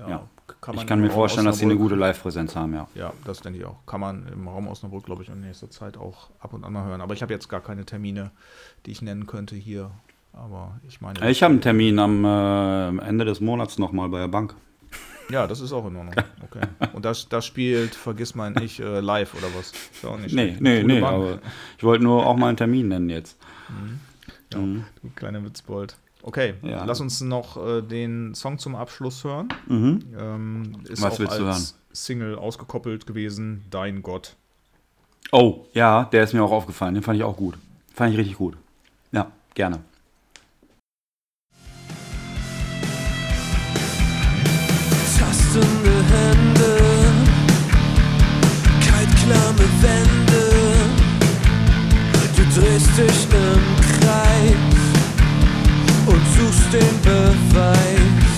Ja. Kann ich kann mir vorstellen, dass sie eine gute Live-Präsenz haben, ja. Ja, das denke ich auch. Kann man im Raum Osnabrück, glaube ich, in nächster Zeit auch ab und an mal hören. Aber ich habe jetzt gar keine Termine, die ich nennen könnte hier. Aber ich meine. Ich habe einen Termin am äh, Ende des Monats nochmal bei der Bank. Ja, das ist auch in Ordnung. Okay. Und das, das spielt, vergiss mein nicht, äh, live oder was? Ist auch nicht Nee, nee, nee, Bank. aber ich wollte nur auch mal einen Termin nennen jetzt. Ja, du kleiner Witzbold. Okay, Ja. lass uns noch äh, den Song zum Abschluss hören. Mhm. Ähm, ist Was auch willst du als Single ausgekoppelt gewesen, Dein Gott. Oh, ja, der ist mir auch aufgefallen. Den fand ich auch gut. Fand ich richtig gut. Ja, gerne. Tastende Hände, kaltklamme Wände. Du drehst dich im Kreis und suchst den Beweis.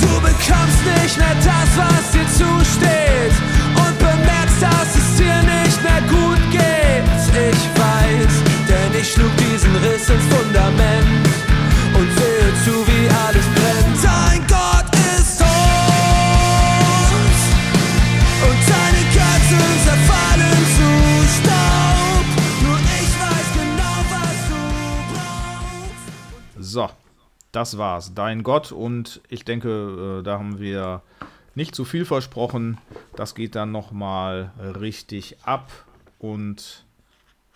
Du bekommst nicht mehr das, was dir zusteht und bemerkst, dass es dir nicht mehr gut geht. Ich weiß, denn ich schlug diesen Riss ins Fundament und sehe zu, wie das war's. Dein Gott. Und ich denke, äh, da haben wir nicht zu viel versprochen. Das geht dann nochmal richtig ab. Und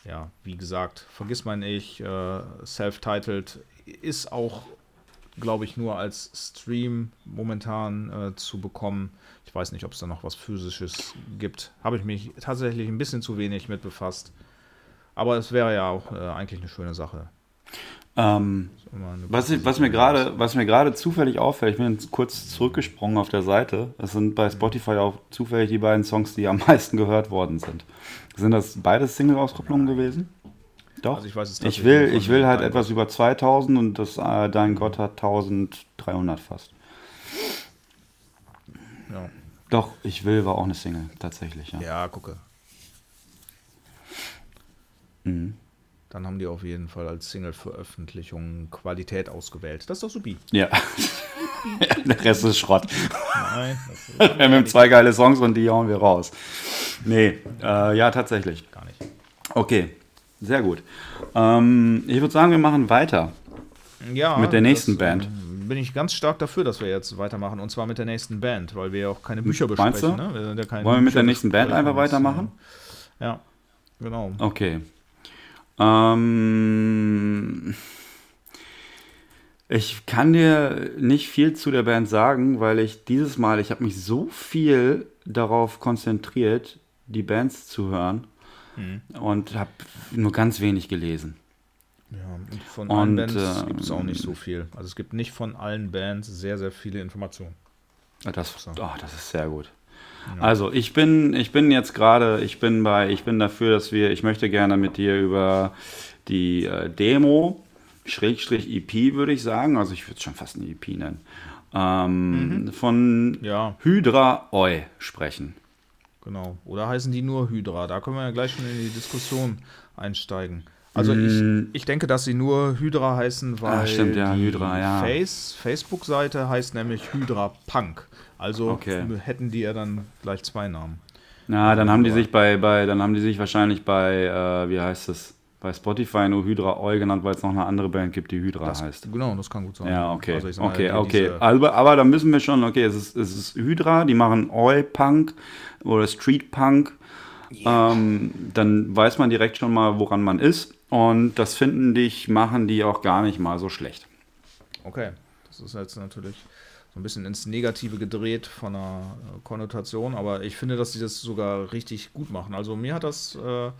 ja, wie gesagt, vergiss mein Ich, äh, self-titled ist auch, glaube ich, nur als Stream momentan äh, zu bekommen. Ich weiß nicht, ob es da noch was Physisches gibt. Habe ich mich tatsächlich ein bisschen zu wenig mit befasst. Aber es wäre ja auch äh, eigentlich eine schöne Sache. Ähm, was, was mir gerade, was mir gerade zufällig auffällt, ich bin kurz zurückgesprungen auf der Seite. Das sind bei Spotify auch zufällig die beiden Songs, die am meisten gehört worden sind. Sind das beides Single-Auskopplungen gewesen? Doch. Also ich weiß es ich will, ich will halt etwas über 2000 und das äh, Dein Gott hat 1300 fast. Ja, Doch, ich will war auch eine Single, tatsächlich, ja. ja gucke. Mhm. Dann haben die auf jeden Fall als Single-Veröffentlichung Qualität ausgewählt. Das ist doch supi. Ja. Der Rest ist Schrott. Nein, das Wir haben zwei geile Songs und die hauen wir raus. Nee, äh, ja, tatsächlich. gar nicht. Okay, sehr gut. Ähm, ich würde sagen, wir machen weiter. Ja, Mit der nächsten das, Band. äh, Bin ich ganz stark dafür, dass wir jetzt weitermachen. Und zwar mit der nächsten Band, weil wir ja auch keine Bücher Meinst besprechen. du? Ne? Wir ja Wollen wir mit der nächsten Band einfach weitermachen? Ja, genau. Okay. Ähm, ich kann dir nicht viel zu der Band sagen, weil ich dieses Mal, ich habe mich so viel darauf konzentriert, die Bands zu hören und habe nur ganz wenig gelesen. Ja, und von Und, allen Bands äh, gibt es auch nicht so viel. Also es gibt nicht von allen Bands sehr, sehr viele Informationen. Das, So. oh, das ist sehr gut. Also ich bin, ich bin jetzt gerade, ich bin bei, ich bin dafür, dass wir, ich möchte gerne mit dir über die äh, Demo, Schrägstrich EP würde ich sagen, also ich würde es schon fast eine EP nennen, ähm, von Ja. Hydra Oi sprechen. Genau. Oder heißen die nur Hydra? Da können wir ja gleich schon in die Diskussion einsteigen. Also Mm. ich, ich denke, dass sie nur Hydra heißen, weil Ah, stimmt, ja, die Hydra, ja. Face, Facebook-Seite heißt nämlich Hydra Punk. Also Okay. hätten die ja dann gleich zwei Namen. Na, dann haben die sich bei, bei, dann haben die sich wahrscheinlich bei, äh, wie heißt es, bei Spotify nur Hydra Oi genannt, weil es noch eine andere Band gibt, die Hydra Das, heißt. Genau, das kann gut sein. Ja, okay. Also mal, okay, okay. Aber, aber da müssen wir schon, okay, es ist, es ist Hydra, die machen Oi Punk oder Street Punk. Ähm, dann weiß man direkt schon mal, woran man ist. Und das finden dich, machen die auch gar nicht mal so schlecht. Okay, das ist jetzt natürlich so ein bisschen ins Negative gedreht von der äh, Konnotation, aber ich finde, dass sie das sogar richtig gut machen. Also mir hat das äh,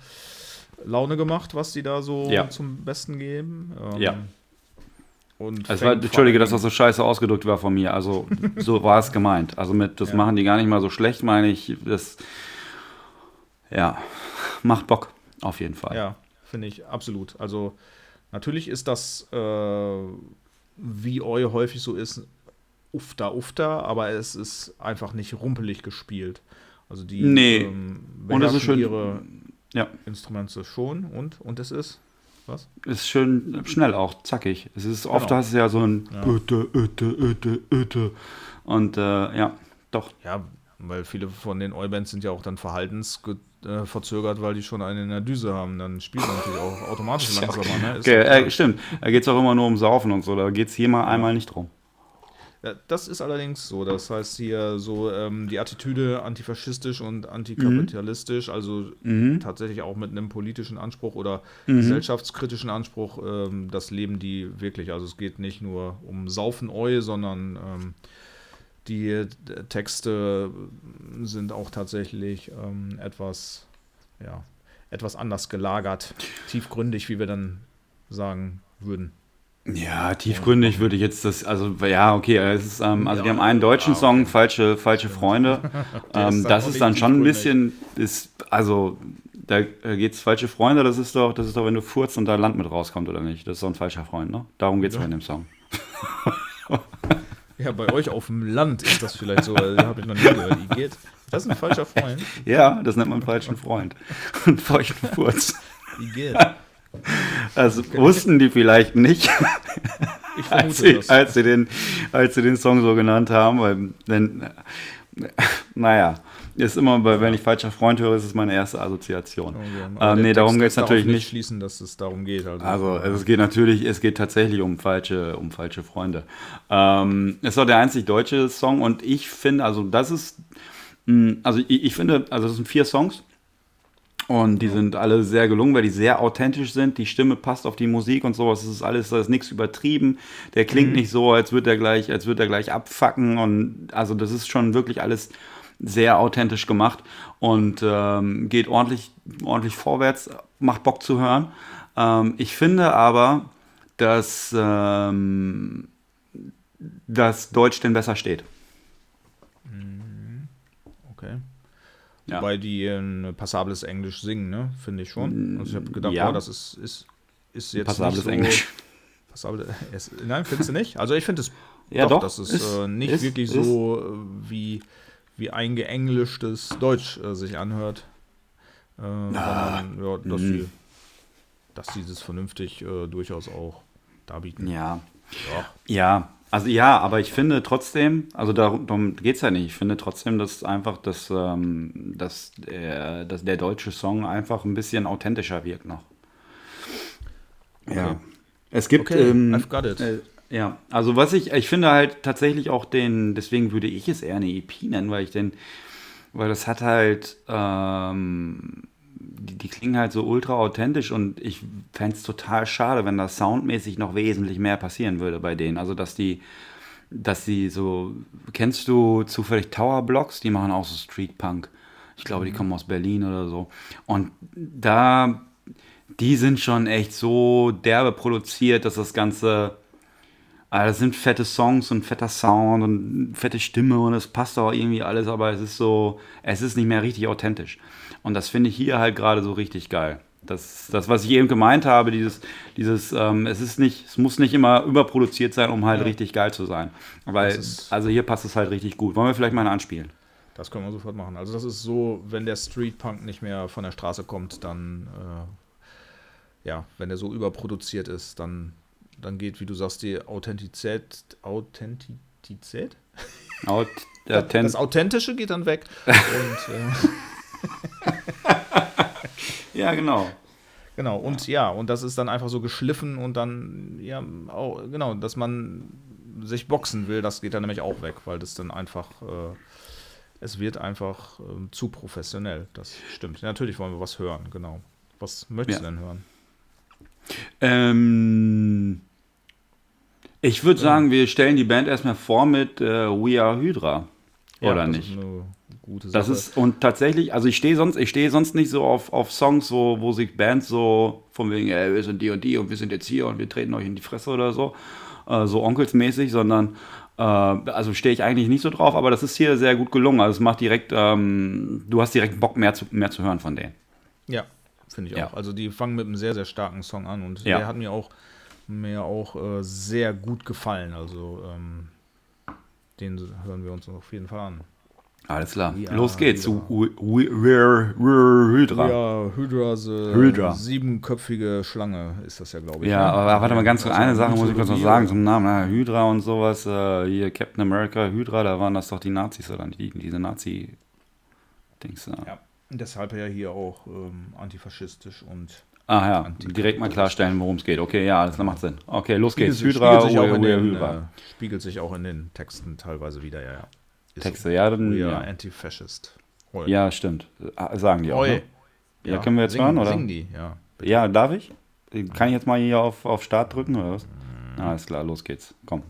Laune gemacht, was die da so Ja. zum Besten geben. Ähm, Ja. Und Es war, Entschuldige, dass das so scheiße ausgedrückt war von mir. Also so war es gemeint. Also mit, das Ja. machen die gar nicht mal so schlecht, meine ich. Das, ja, macht Bock, auf jeden Fall. Ja, finde ich absolut. Also natürlich ist das, äh, wie Eu häufig so ist, ufter, ufter, aber es ist einfach nicht rumpelig gespielt. Also die Nee. ähm, Und es ist schön- ihre Ja, Instrumente schon und, und es ist was? ist schön schnell auch, zackig. Es ist oft Genau. hast du ja so ein Ja. Öte, Öte, Öte, Öte. Und äh, ja, doch. Ja, weil viele von den Eu-Bands sind ja auch dann verhaltensverzögert, weil die schon einen in der Düse haben. Dann spielt man natürlich auch automatisch langsamer. Ne? Ist Okay, äh, stimmt. Da geht es auch immer nur um Saufen und so. Da geht es hier mal einmal nicht drum. Ja, das ist allerdings so. Das heißt hier so ähm, die Attitüde antifaschistisch und antikapitalistisch, also Mhm. tatsächlich auch mit einem politischen Anspruch oder gesellschaftskritischen Anspruch, ähm, das leben die wirklich. Also es geht nicht nur um Saufen Eu, sondern ähm, die Texte sind auch tatsächlich ähm, etwas, ja, etwas anders gelagert, tiefgründig, wie wir dann sagen würden. Ja, tiefgründig würde ich jetzt das, also ja, okay, es ist, ähm, also Ja, haben einen deutschen ah, Song, falsche, falsche Freunde. Ähm, das ist dann schon ein bisschen, ist, also da geht es falsche Freunde, das ist doch, das ist doch, wenn du furzt und da Land mit rauskommt oder nicht. Das ist doch ein falscher Freund, ne? Darum geht es Ja. in dem Song. Ja, bei euch auf dem Land ist das vielleicht so, äh, habe ich noch nie gehört. Wie geht? Das ist ein falscher Freund. Ja, das nennt man falschen Freund. Und feuchten Furz. Wie geht? Also wussten die vielleicht nicht, Ich als sie, das. als, sie den, als sie den Song so genannt haben, weil, denn, naja, ist immer, bei, wenn ich falscher Freund höre, ist es meine erste Assoziation. Okay. Ähm, Aber der nee, darum geht es natürlich nicht. schließen, dass es darum geht. Also, Also es geht natürlich, es geht tatsächlich um falsche, um falsche Freunde. Ähm, ist doch der einzig deutsche Song und ich finde, also das ist, mh, also ich, ich finde, also das sind vier Songs und die sind alle sehr gelungen, weil die sehr authentisch sind. Die Stimme passt auf die Musik und sowas. Es ist alles, da ist nichts übertrieben. Der klingt nicht so, als würde er gleich, als würde er gleich abfacken und also das ist schon wirklich alles sehr authentisch gemacht und ähm, geht ordentlich, ordentlich vorwärts, macht Bock zu hören. Ähm, ich finde aber, dass, ähm, dass Deutsch denn besser steht. okay. Ja. Wobei die ein passables Englisch singen, ne? Finde ich schon. Also ich habe gedacht, Ja. oh, das ist, ist, ist jetzt Passables nicht so Englisch. Passable, es, nein, findest du nicht? Also ich finde es Ja, doch, das ist, ist- äh, nicht ist- wirklich ist. so äh, wie, wie eingeenglischtes Deutsch äh, sich anhört. Äh, sondern, ja, dass, mhm. sie, dass sie das vernünftig äh, durchaus auch darbieten. Ja. Ja. Ja, also ja, aber ich finde trotzdem, also darum, geht es ja nicht. Ich finde trotzdem, dass einfach das, ähm, dass der, dass der deutsche Song einfach ein bisschen authentischer wirkt noch. Ja. Es gibt. Okay, ähm, I've got it. Äh, ja, also was ich, ich finde halt tatsächlich auch den, deswegen würde ich es eher eine EP nennen, weil ich den, weil das hat halt, ähm, die, die klingen halt so ultra authentisch und ich fände es total schade, wenn da soundmäßig noch wesentlich mehr passieren würde bei denen. Also, dass die, dass die so, kennst du zufällig Tower Blocks? Die machen auch so Street Punk. Ich glaube, die kommen aus Berlin oder so. Und da, die sind schon echt so derbe produziert, dass das Ganze, also das sind fette Songs und fetter Sound und fette Stimme und es passt auch irgendwie alles, aber es ist so, es ist nicht mehr richtig authentisch. Und das finde ich hier halt gerade so richtig geil. Das, das, was ich eben gemeint habe, dieses, dieses, ähm, es ist nicht, es muss nicht immer überproduziert sein, um halt richtig geil zu sein. Weil, also hier passt es halt richtig gut. Wollen wir vielleicht mal anspielen? Das können wir sofort machen. Also das ist so, wenn der Street Punk nicht mehr von der Straße kommt, dann äh, ja, wenn der so überproduziert ist, dann, dann geht, wie du sagst, die Authentizität, Authentizität? Äh, ten, Das Authentische geht dann weg. Und äh, ja, genau. genau, und ja, und das ist dann einfach so geschliffen und dann, ja, auch, genau, dass man sich boxen will, das geht dann nämlich auch weg, weil das dann einfach, äh, es wird einfach ähm, zu professionell. Das stimmt. Ja, natürlich wollen wir was hören, genau. Was möchtest Ja. du denn hören? Ähm, ich würde sagen, wir stellen die Band erstmal vor mit äh, We Are Hydra. Oder das nicht? Ist eine gute Sache. Das ist, und tatsächlich, also ich stehe sonst, ich stehe sonst nicht so auf, auf Songs, so, wo sich Bands so von wegen, ey, wir sind die und die und wir sind jetzt hier und wir treten euch in die Fresse oder so, äh, so onkelsmäßig, sondern äh, also stehe ich eigentlich nicht so drauf, aber das ist hier sehr gut gelungen. Also es macht direkt, ähm, du hast direkt Bock mehr zu, mehr zu hören von denen. Ja, finde ich Ja. auch. Also die fangen mit einem sehr, sehr starken Song an und Ja. der hat mir auch, mir auch äh, sehr gut gefallen. Also ähm, den hören wir uns auf jeden Fall an. Alles klar, We los geht's. We're Hydra. Ja, Hydra, the Hydra. siebenköpfige Schlange ist das ja, glaube ich. Ja, ne? aber warte mal ganz kurz, Also eine Sache muss ich kurz noch sagen zum Namen. Na, Hydra und sowas, äh, hier Captain America, Hydra, da waren das doch die Nazis oder nicht? Die, diese Nazi-Dings da. Ja, deshalb ja hier auch ähm, antifaschistisch und Ah ja, direkt mal klarstellen, worum es geht. Okay, ja, das macht Sinn. Okay, los geht's. spiegelt, Hydra, spiegelt, sich auch we, in we, den, Hydra. äh, spiegelt sich auch in den Texten teilweise wieder, ja, ja. Ist Texte, ja, dann, ja. anti-fascist. Hoi. ja, stimmt. Ah, Sagen die auch, ne? Ja, können wir jetzt singen, hören, oder? Singen die, ja. Ja, darf ich? Kann ich jetzt mal hier auf, auf Start drücken, oder was? Mhm. Alles klar, los geht's. Komm.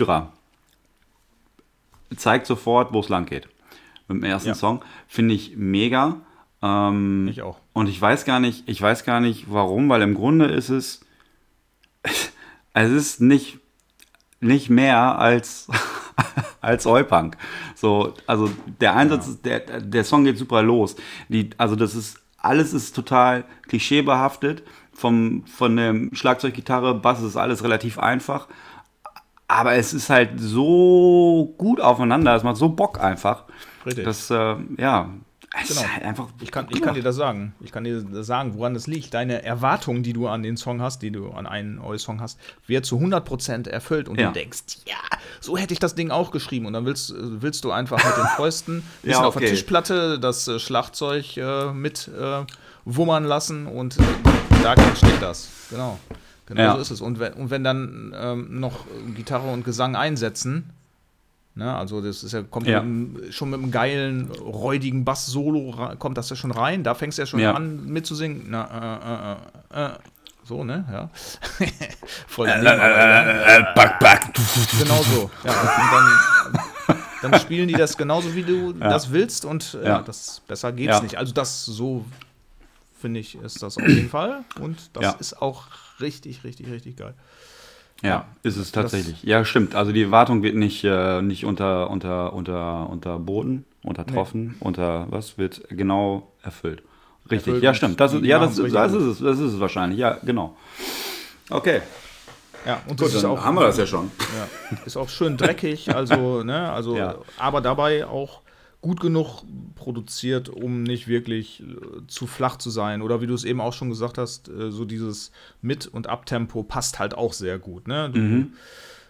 Hydra. Zeigt sofort, wo es lang geht. Mit dem ersten Ja. Song. Finde ich mega. Ähm, Ich auch. Und ich weiß gar nicht, ich weiß gar nicht warum, weil im Grunde ist es, es ist nicht, nicht mehr als, als Eupunk. So, also der Einsatz, ist, der, der Song geht super los. Die, also das ist, alles ist total klischeebehaftet. Vom, von der Schlagzeug, Gitarre, Bass ist alles relativ einfach. Aber es ist halt so gut aufeinander, es macht so Bock einfach. Richtig. Das, äh, ja, es Genau. ist halt einfach. Ich kann, ich kann dir das sagen. Ich kann dir das sagen, woran das liegt. Deine Erwartung, die du an den Song hast, die du an einen neuen Song hast, wird zu 100% erfüllt und Ja. du denkst, ja, so hätte ich das Ding auch geschrieben. Und dann willst, willst du einfach mit den Fäusten bisschen Ja, auf der okay. Tischplatte das äh, Schlagzeug äh, mit äh, wummern lassen und äh, da entsteht das. Genau. Genau Ja. so ist es. Und wenn, und wenn dann ähm, noch Gitarre und Gesang einsetzen, Ne, also das ist ja, kommt Ja. mit einem- schon mit einem geilen, räudigen Bass-Solo, kommt das ja schon rein. Da fängst du ja schon Ja. an mitzusingen. Na, äh, äh, äh, äh. So, ne? Ja. Voll daneben, aber, ja. back, back. Genau so. Ja. Und dann, dann spielen die das genauso, wie du das willst und äh, das besser geht's nicht. Also das so finde ich ist das auf jeden Fall und das ist auch richtig, richtig, richtig geil. Ja, ist es tatsächlich. Ja, stimmt. Also die Erwartung wird nicht, äh, nicht unter, unter, unter, unterboten, untertroffen, unter was wird genau erfüllt. Richtig, Erfüllt ja stimmt. Das ist, ja, das, das ist es, das ist es wahrscheinlich. Ja, genau. Okay, Ja, und gut, das ist dann auch, haben wir das ja schon. Ja, ist auch schön dreckig, also, ne, also, Ja. aber dabei auch gut genug produziert, um nicht wirklich äh, zu flach zu sein. Oder wie du es eben auch schon gesagt hast, äh, so dieses Mit- und Abtempo passt halt auch sehr gut. Ne? Du, Mhm.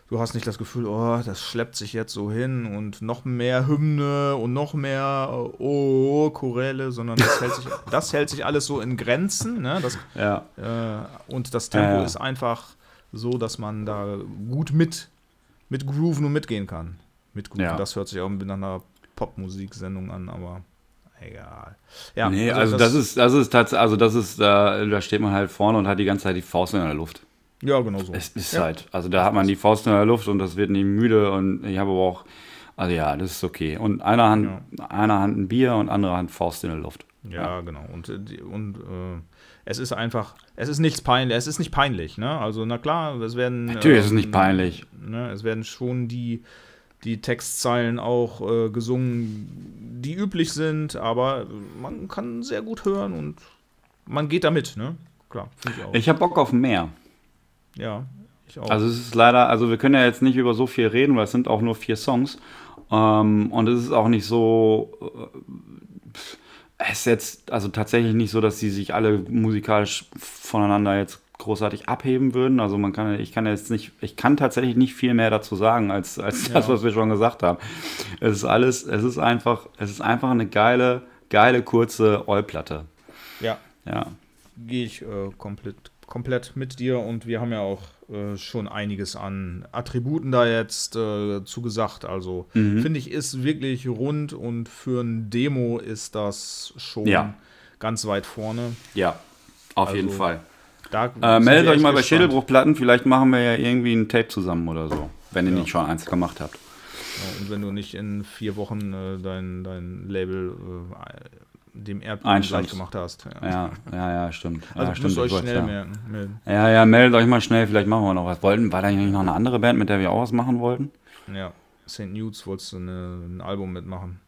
du hast nicht das Gefühl, oh, das schleppt sich jetzt so hin und noch mehr Hymne und noch mehr äh, oh, Choräle, sondern das hält sich, das hält sich alles so in Grenzen. Ne? Das, Ja, äh, und das Tempo ist einfach so, dass man da gut mit, mit grooven und mitgehen kann. Mit grooven. Ja. Das hört sich auch nach einer Popmusiksendung an, aber egal. Ja, nee, also, das, ist, das ist tatsächlich, also das ist, da, da steht man halt vorne und hat die ganze Zeit die Faust in der Luft. Ja, genau so. Es ist ja. halt, also da hat man die Faust in der Luft und das wird nie müde und ich habe aber auch, also ja, das ist okay. Und einer Hand, einer Hand ein Bier und andere Hand Faust in der Luft. Ja, genau. Und, äh, und äh, es ist einfach, es ist nichts peinlich, es ist nicht peinlich, ne? Also, na klar, es werden. Natürlich ist es ähm, nicht peinlich. Ne, es werden schon die, die Textzeilen auch äh, gesungen, die üblich sind, aber man kann sehr gut hören und man geht damit, ne? Klar, ich auch. Ich habe Bock auf mehr. ja, ich auch. Also es ist leider, also wir können ja jetzt nicht über so viel reden, weil es sind auch nur vier Songs. Ähm, und es ist auch nicht so, äh, es ist jetzt also tatsächlich nicht so, dass die sich alle musikalisch voneinander jetzt großartig abheben würden. Also man kann, ich kann jetzt nicht, ich kann tatsächlich nicht viel mehr dazu sagen, als, als das, Ja. was wir schon gesagt haben. Es ist alles, es ist einfach, es ist einfach eine geile, geile, kurze Ollplatte. ja, Ja. gehe ich äh, komplett, komplett mit dir und wir haben ja auch äh, schon einiges an Attributen da jetzt äh, zugesagt. Also Mhm. finde ich, ist wirklich rund und für ein Demo ist das schon Ja. ganz weit vorne. Ja, auf Also, jeden Fall. Da Äh, meldet euch mal bei gespannt. Schädelbruchplatten, vielleicht machen wir ja irgendwie ein Tape zusammen oder so, wenn ihr Ja. nicht schon eins gemacht habt. Ja, und wenn du nicht in vier Wochen äh, dein, dein Label äh, dem Erdbeben gleich gemacht hast. Ja. Ja, ja, ja, stimmt. Also ja, stimmt. müsst euch wollte- schnell ja. melden. Ja, ja, meldet euch mal schnell, vielleicht machen wir noch was. Wollten, war da nicht noch eine andere Band, mit der wir auch was machen wollten? Ja, St. Nudes wolltest du eine, ein Album mitmachen.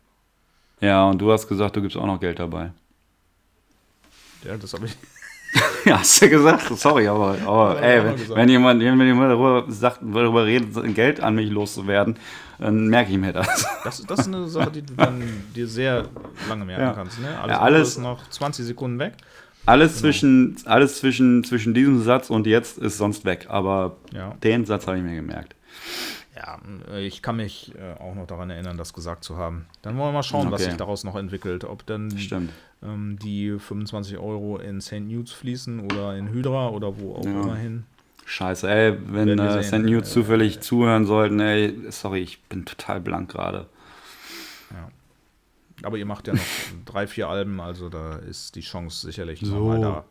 Ja, und du hast gesagt, du gibst auch noch Geld dabei. Ja, das habe ich. Ja, hast du gesagt? Sorry, aber, aber ey, wenn, wenn jemand, wenn jemand darüber, sagt, darüber redet, Geld an mich loszuwerden, dann merke ich mir das. Das, das ist eine Sache, die du dann dir sehr lange merken Ja. kannst. Ne? Alles, Ja, alles- ist noch 20 Sekunden weg. Alles, zwischen, alles zwischen, zwischen diesem Satz und jetzt ist sonst weg, aber Ja. den Satz habe ich mir gemerkt. Ja, äh, ich kann mich äh, auch noch daran erinnern, das gesagt zu haben. Dann wollen wir mal schauen, was Okay. sich daraus noch entwickelt. Ob dann ähm, die 25 Euro in St. Nudes fließen oder in Hydra oder wo auch Ja. immer hin. Scheiße, ey, wenn äh. St. News Äh, zufällig zuhören sollten, ey, sorry, ich bin total blank gerade. Aber ihr macht ja noch drei, vier Alben, also da ist die Chance sicherlich So. nochmal da.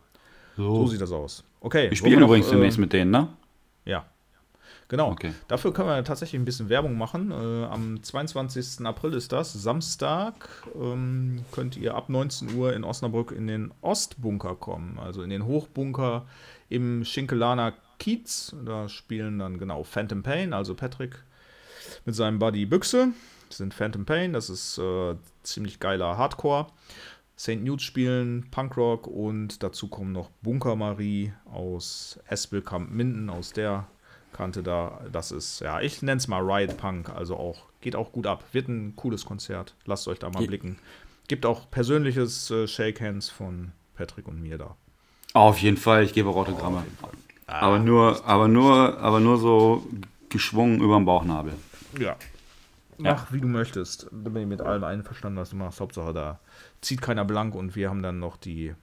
So So. sieht das aus. Okay. Wir wir übrigens noch, demnächst äh, mit denen, ne? Ja. Genau. Okay. Dafür können wir tatsächlich ein bisschen Werbung machen. Äh, am 22. April ist das, Samstag, ähm, könnt ihr ab 19 Uhr in Osnabrück in den Ostbunker kommen, also in den Hochbunker im Schinkelaner Kiez. Da spielen dann genau Phantom Pain, also Patrick mit seinem Buddy Büchse. Das sind Phantom Pain, das ist äh, ziemlich geiler Hardcore. St. Nudes spielen Punkrock und dazu kommen noch Bunker Marie aus Espelkamp Minden, aus der Kante da. Das ist, ja, ich nenne es mal Riot Punk, also auch, geht auch gut ab. Wird ein cooles Konzert. Lasst euch da mal Ja. blicken. Gibt auch persönliches äh, Shake Hands von Patrick und mir da. Auf jeden Fall, ich gebe auch Autogramme. Ah, aber nur, aber nur, aber nur so geschwungen über den Bauchnabel. Ja. Mach, wie du möchtest. Bin ich mit allem einverstanden, was du machst. Hauptsache, da zieht keiner blank und wir haben dann noch die,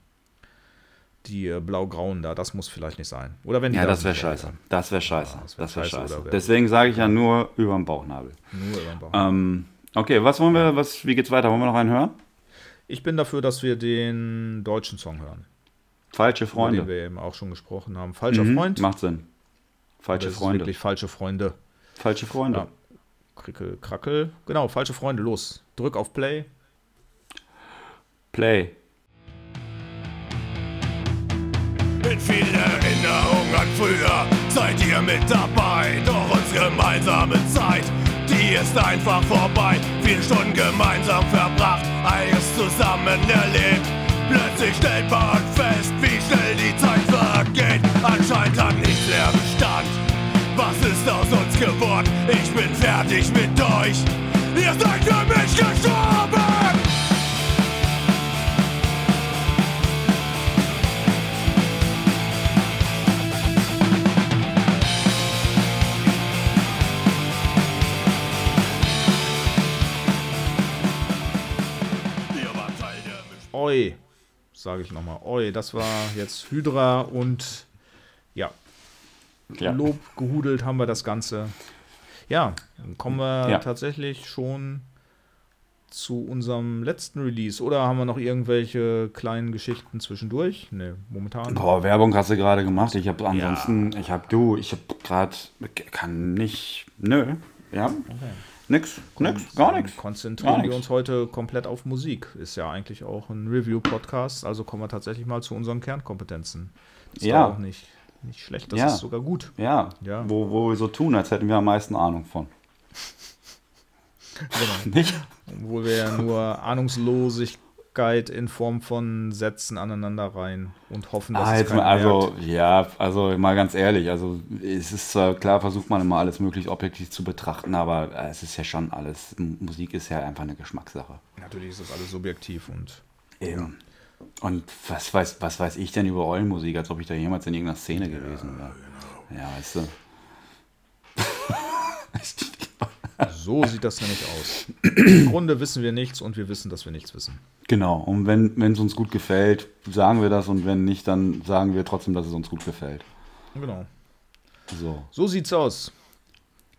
die äh, blau-grauen da. Das muss vielleicht nicht sein. Oder wenn die Ja, da das wäre scheiße. Das wäre scheiße. das wär Das wäre scheiße, wär- Deswegen sage ich ja nur über den Bauchnabel. Nur über den Bauch. Ähm, okay, was wollen wir, was, wie geht's weiter? Wollen wir noch einen hören? Ich bin dafür, dass wir den deutschen Song hören. Falsche Über den Freunde. wir eben auch schon gesprochen haben. Falscher Mhm, Freund. Macht Sinn. Falsche Freunde. Wirklich falsche Freunde. Falsche Freunde. Ja. Krickel, krackel. Genau, falsche Freunde. Los. Drück auf Play. Play. Mit viel Erinnerung an früher seid ihr mit dabei. Doch unsere gemeinsame Zeit, die ist einfach vorbei. Vier Stunden gemeinsam verbracht, einiges zusammen erlebt. Plötzlich stellt man fest, wie schnell die Zeit vergeht. Anscheinend hat nichts mehr Bestand. Was ist aus uns geworden? Ich bin fertig mit euch. Ihr seid für mich gestorben! Sage ich nochmal. Oi, das war jetzt Hydra und ja, Ja. Lob gehudelt haben wir das Ganze. Ja, dann kommen wir Ja. tatsächlich schon zu unserem letzten Release. Oder haben wir noch irgendwelche kleinen Geschichten zwischendurch? Ne, momentan. Boah, Werbung hast du gerade gemacht. Ich habe ansonsten, ich habe du, ich habe gerade, kann nicht, nö, ja, nix, nix, gar nichts. Konzentrieren Gar wir nix. uns heute komplett auf Musik. Ist ja eigentlich auch ein Review-Podcast. Also kommen wir tatsächlich mal zu unseren Kernkompetenzen. Ist Ja. auch nicht, nicht schlecht. Das Ja. ist sogar gut. Ja, Ja. Wo, wo wir so tun, als hätten wir am meisten Ahnung von. Genau. Nicht? Obwohl wir ja nur Ahnungslosigkeit in Form von Sätzen aneinander rein und hoffen, dass Ah, es jetzt mal, also, merkt. ja, also mal ganz ehrlich, also es ist zwar klar, versucht man immer alles möglichst objektiv zu betrachten, aber äh, es ist ja schon alles, M- Musik ist ja einfach eine Geschmackssache. Natürlich ist das alles subjektiv und Eben. Und was weiß, was weiß ich denn über Eulenmusik, als ob ich da jemals in irgendeiner Szene gewesen wäre. Ja, weißt du. so sieht das nämlich aus. Im Grunde wissen wir nichts und wir wissen, dass wir nichts wissen. Genau, und wenn es uns gut gefällt, sagen wir das und wenn nicht, dann sagen wir trotzdem, dass es uns gut gefällt. Genau. So, So sieht's aus.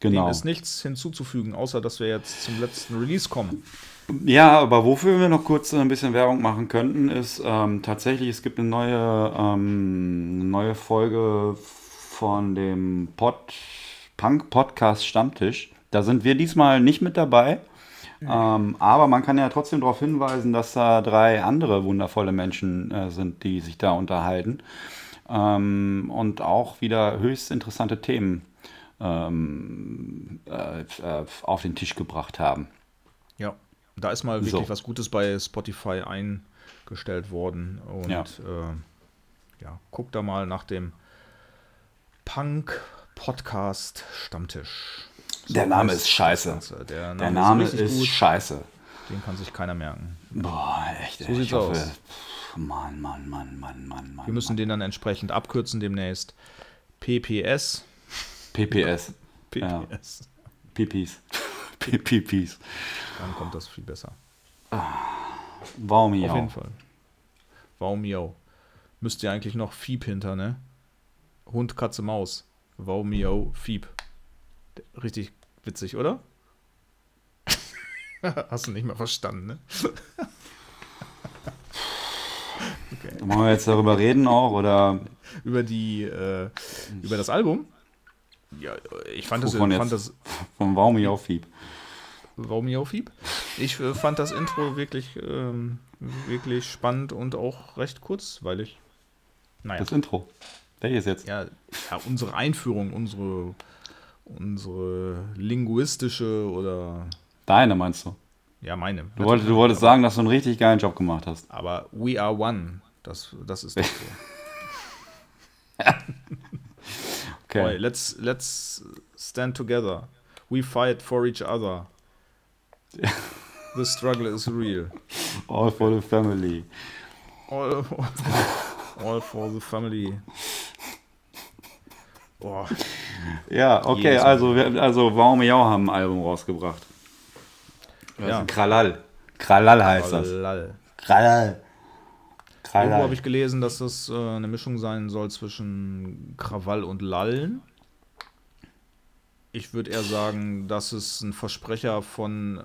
Dem genau. ist nichts hinzuzufügen, außer dass wir jetzt zum letzten Release kommen. Ja, aber wofür wir noch kurz ein bisschen Werbung machen könnten, ist ähm, tatsächlich, es gibt eine neue, ähm, eine neue Folge von dem Pod, Punk Podcast Stammtisch. Da sind wir diesmal nicht mit dabei. Ähm, aber man kann ja trotzdem darauf hinweisen, dass da drei andere wundervolle Menschen äh, sind, die sich da unterhalten. Ähm, und auch wieder höchst interessante Themen ähm, äh, äh, auf den Tisch gebracht haben. Ja. Da ist mal wirklich So. was Gutes bei Spotify eingestellt worden. Und Ja. äh, ja, guckt da mal nach dem Punk Podcast Stammtisch. So Der Name ist scheiße. Der Name, Der Name ist, ist scheiße. Den kann sich keiner merken. Boah, echt. So sieht's aus. Pff, Mann, Mann, Mann, Mann, Mann, Mann. Wir müssen den dann entsprechend abkürzen demnächst. PPS. PPS. Ja. PPS. Pipis. Dann kommt das viel besser. Warum Auf ja? jeden Fall. Warum yo? Müsst ihr eigentlich noch Fieb hinter, ne? Hund, Katze, Maus. Warum yo, Fieb. Richtig witzig, oder? Hast du nicht mehr verstanden, ne? Wollen wir jetzt darüber reden auch? Oder Über die, äh, über das Album? Ja, ich fand das, Wovon fand jetzt? das von Warum ja Fieb? Warum yo, Fieb? Ich äh, fand das Intro wirklich, ähm, wirklich spannend und auch recht kurzweilig. Naja. Das Intro. Welches jetzt? ja, ja, unsere Einführung, unsere, unsere linguistische oder Deine meinst du? ja, meine. Du wolltest, du wolltest sagen, dass du einen richtig geilen Job gemacht hast. Aber we are one. Das, das ist doch so. Okay. Boy, let's, let's stand together. We fight for each other. The struggle is real. All for the family. All, all for the family. Boah, Ja, okay, Jedes also, wir, also Warum ja haben ein Album rausgebracht. Ja. Kralal. Kralal heißt das. lall. Kralal. Irgendwo habe Kralal. ich gelesen, dass das äh, eine Mischung sein soll zwischen Krawall und Lallen. Ich würde eher sagen, dass es ein Versprecher von äh,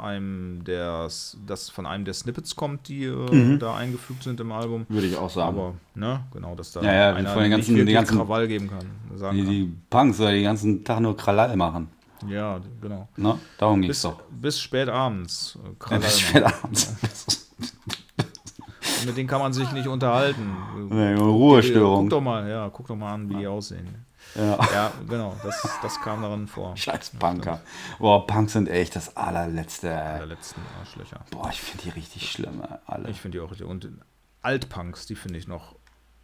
einem der das von einem der Snippets kommt, die äh, da eingefügt sind im Album. Würde ich auch sagen. Aber ne, genau, dass da Ja, ja, einer den ganzen- nicht die ganzen- Krawall geben kann. Die, kann. die Punks soll den ganzen Tag nur Kralal machen. Ja, genau. Ne? Darum geht's Bis, doch. bis spät abends. Äh, Ja, bis spät abends. Mit denen kann man sich nicht unterhalten. Nee, Ruhestörung. Guck doch mal, ja, guck doch mal an, wie die aussehen. Ja. Ja, genau, das, das kam darin vor. Scheiß Punker. Boah, Punks sind echt das allerletzte. Der Ey. letzten Arschlöcher. Boah, ich finde die richtig schlimm, ey, alle. Ich finde die auch richtig. Und Altpunks, die finde ich noch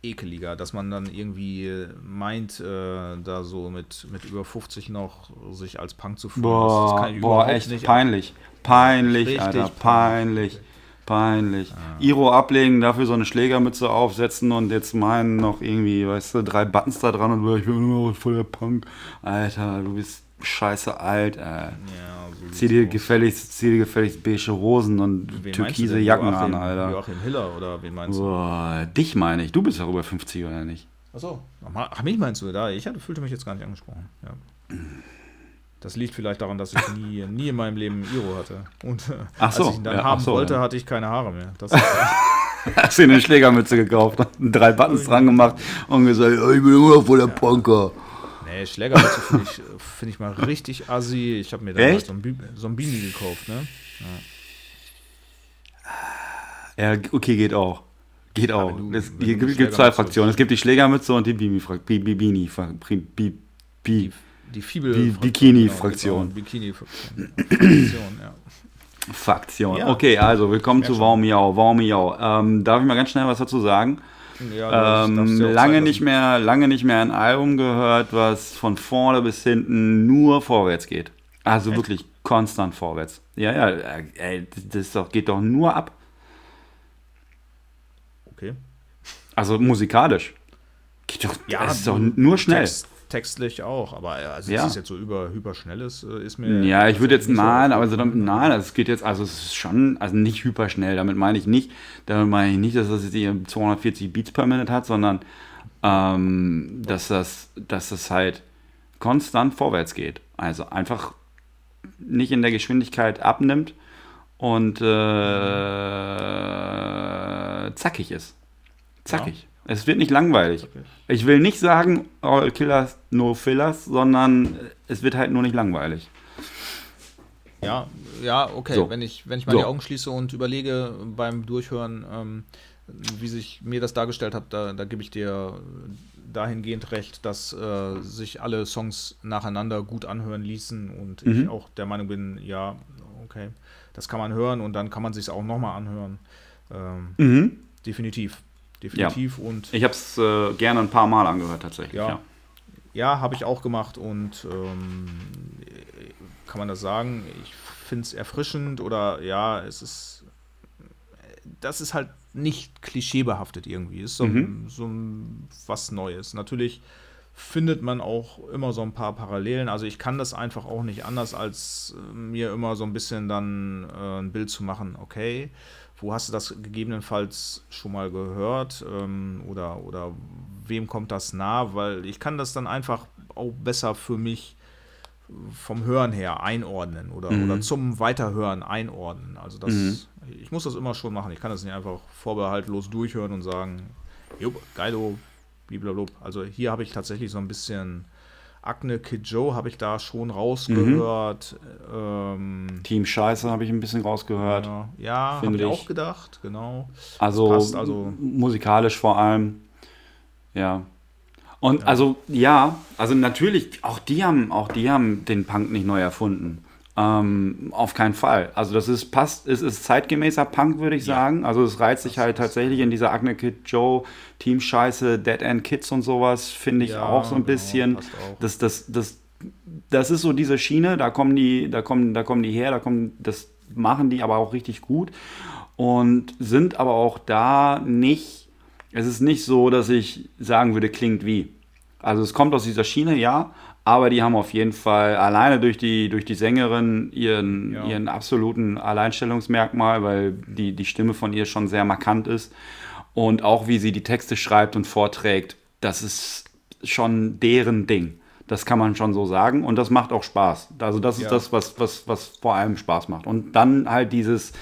ekeliger, dass man dann irgendwie meint, äh, da so mit, mit über 50 noch sich als Punk zu fühlen. Das- das kann Boah, ich boah, echt nicht. peinlich. Peinlich, Richtig Alter, peinlich. peinlich. Peinlich. Iro ablegen, dafür so eine Schlägermütze aufsetzen und jetzt meinen noch irgendwie, weißt du, drei Buttons da dran und ich bin immer noch voll der Punk. Alter, du bist scheiße alt, ey. Ja, so Zieh dir gefälligst, zieh dir gefälligst beige Hosen und Wen türkise? Jacken Joachim, an, Alter. Joachim Hiller oder wen meinst du? Boah, dich meine ich. Du bist doch über 50 oder nicht? Achso. Ach, mich meinst du da? Ich hatte, fühlte mich jetzt gar nicht angesprochen. Ja. Das liegt vielleicht daran, dass ich nie, nie in meinem Leben Iro hatte. Und äh, Ach so, als ich ihn dann ja, haben so, wollte, ja. hatte ich keine Haare mehr. Das Hast du eine Schlägermütze gekauft, drei Buttons dran gemacht und gesagt, ja, ich bin immer noch voll der Punker. nee, Schlägermütze finde ich, find ich mal richtig assi. Ich habe mir Echt? so ein, so ein Beanie gekauft. Ne? Ja, okay, geht auch. Geht auch. wenn du- es gibt, gibt zwei Fraktionen. Es gibt die Schlägermütze und die Bimi-Fraktion. Bi, Bi, Bini, Fra- Pri- Bi, Bi, Die Fibel Bi- Bikini-Fraktion. Bikini-Fraktion. Fraktion, ja. Faktion. Ja. Okay, also willkommen zu. Wow Miau. Wow Miau. Ähm, darf ich mal ganz schnell was dazu sagen? ja das Ähm, lange nicht mehr, lange nicht mehr ein Album gehört, was von vorne bis hinten nur vorwärts geht. Also wirklich konstant vorwärts. Ja, ja, äh, ey, das doch, geht doch nur ab. Okay. Also musikalisch. Geht doch, Ja, das ist doch nur schnell. Text, textlich auch, aber äh, also Ja. es ist jetzt so über hyperschnelles ist, äh, ist mir. Ja, ich würde jetzt, nicht so nein, aber so, damit- nein, also es geht jetzt, also es ist schon, also nicht hyperschnell, damit meine ich nicht, damit meine ich nicht, dass das jetzt hier 240 Beats per Minute hat, sondern ähm, dass, das, dass das halt konstant vorwärts geht. Also einfach nicht in der Geschwindigkeit abnimmt und äh, zackig ist. Zackig. Es wird nicht langweilig. Ich will nicht sagen, all killers, no fillers, sondern es wird halt nur nicht langweilig. Ja, ja, okay. So. Wenn ich, wenn ich mal So. die Augen schließe und überlege beim Durchhören, ähm, wie sich mir das dargestellt hat, da, da gebe ich dir dahingehend recht, dass äh, sich alle Songs nacheinander gut anhören ließen und Mhm. ich auch der Meinung bin, ja, okay, das kann man hören und dann kann man sich auch nochmal anhören. Ähm, Mhm. definitiv. Definitiv und Ich habe es äh, gerne ein paar Mal angehört tatsächlich. Ja. Ja. Ja, habe ich auch gemacht und ähm, kann man das sagen? Ich finde es erfrischend oder ja, es ist. Das ist halt nicht klischeebehaftet irgendwie. Ist so, ein, so was Neues. Natürlich findet man auch immer so ein paar Parallelen. Also ich kann das einfach auch nicht anders, als äh, mir immer so ein bisschen dann äh, ein Bild zu machen, okay, wo hast du das gegebenenfalls schon mal gehört ähm, oder, oder wem kommt das nah, weil ich kann das dann einfach auch besser für mich vom Hören her einordnen oder, oder zum Weiterhören einordnen. Also das, ich muss das immer schon machen. Ich kann das nicht einfach vorbehaltlos durchhören und sagen, jupp, geilo, blablabla. Also hier habe ich tatsächlich so ein bisschen Akne Kid Joe habe ich da schon rausgehört. Ähm, Team Scheiße habe ich ein bisschen rausgehört. ja, ja habe ich auch gedacht, genau. Also, passt, also- musikalisch vor allem. Ja. Und also ja, also natürlich, auch die haben, auch die haben den Punk nicht neu erfunden. Ähm, auf keinen Fall. Also das ist passt, es ist zeitgemäßer Punk, würde ich sagen. Also es reizt sich halt tatsächlich in dieser Agne Kid Joe, Team Scheiße, Dead End Kids und sowas, finde ich Ja, auch so ein genau, bisschen. Das, das, das, das ist so diese Schiene, da kommen die, da kommen, da kommen die her, da kommen, das machen die aber auch richtig gut und sind aber auch da nicht, es ist nicht so, dass ich sagen würde, klingt wie. Also es kommt aus dieser Schiene, ja, aber die haben auf jeden Fall alleine durch die, durch die Sängerin ihren, Ja. ihren absoluten Alleinstellungsmerkmal, weil die, die Stimme von ihr schon sehr markant ist und auch wie sie die Texte schreibt und vorträgt, das ist schon deren Ding. Das kann man schon so sagen und das macht auch Spaß. Also das ist Ja. das, was, was, was vor allem Spaß macht. Und dann halt dieses,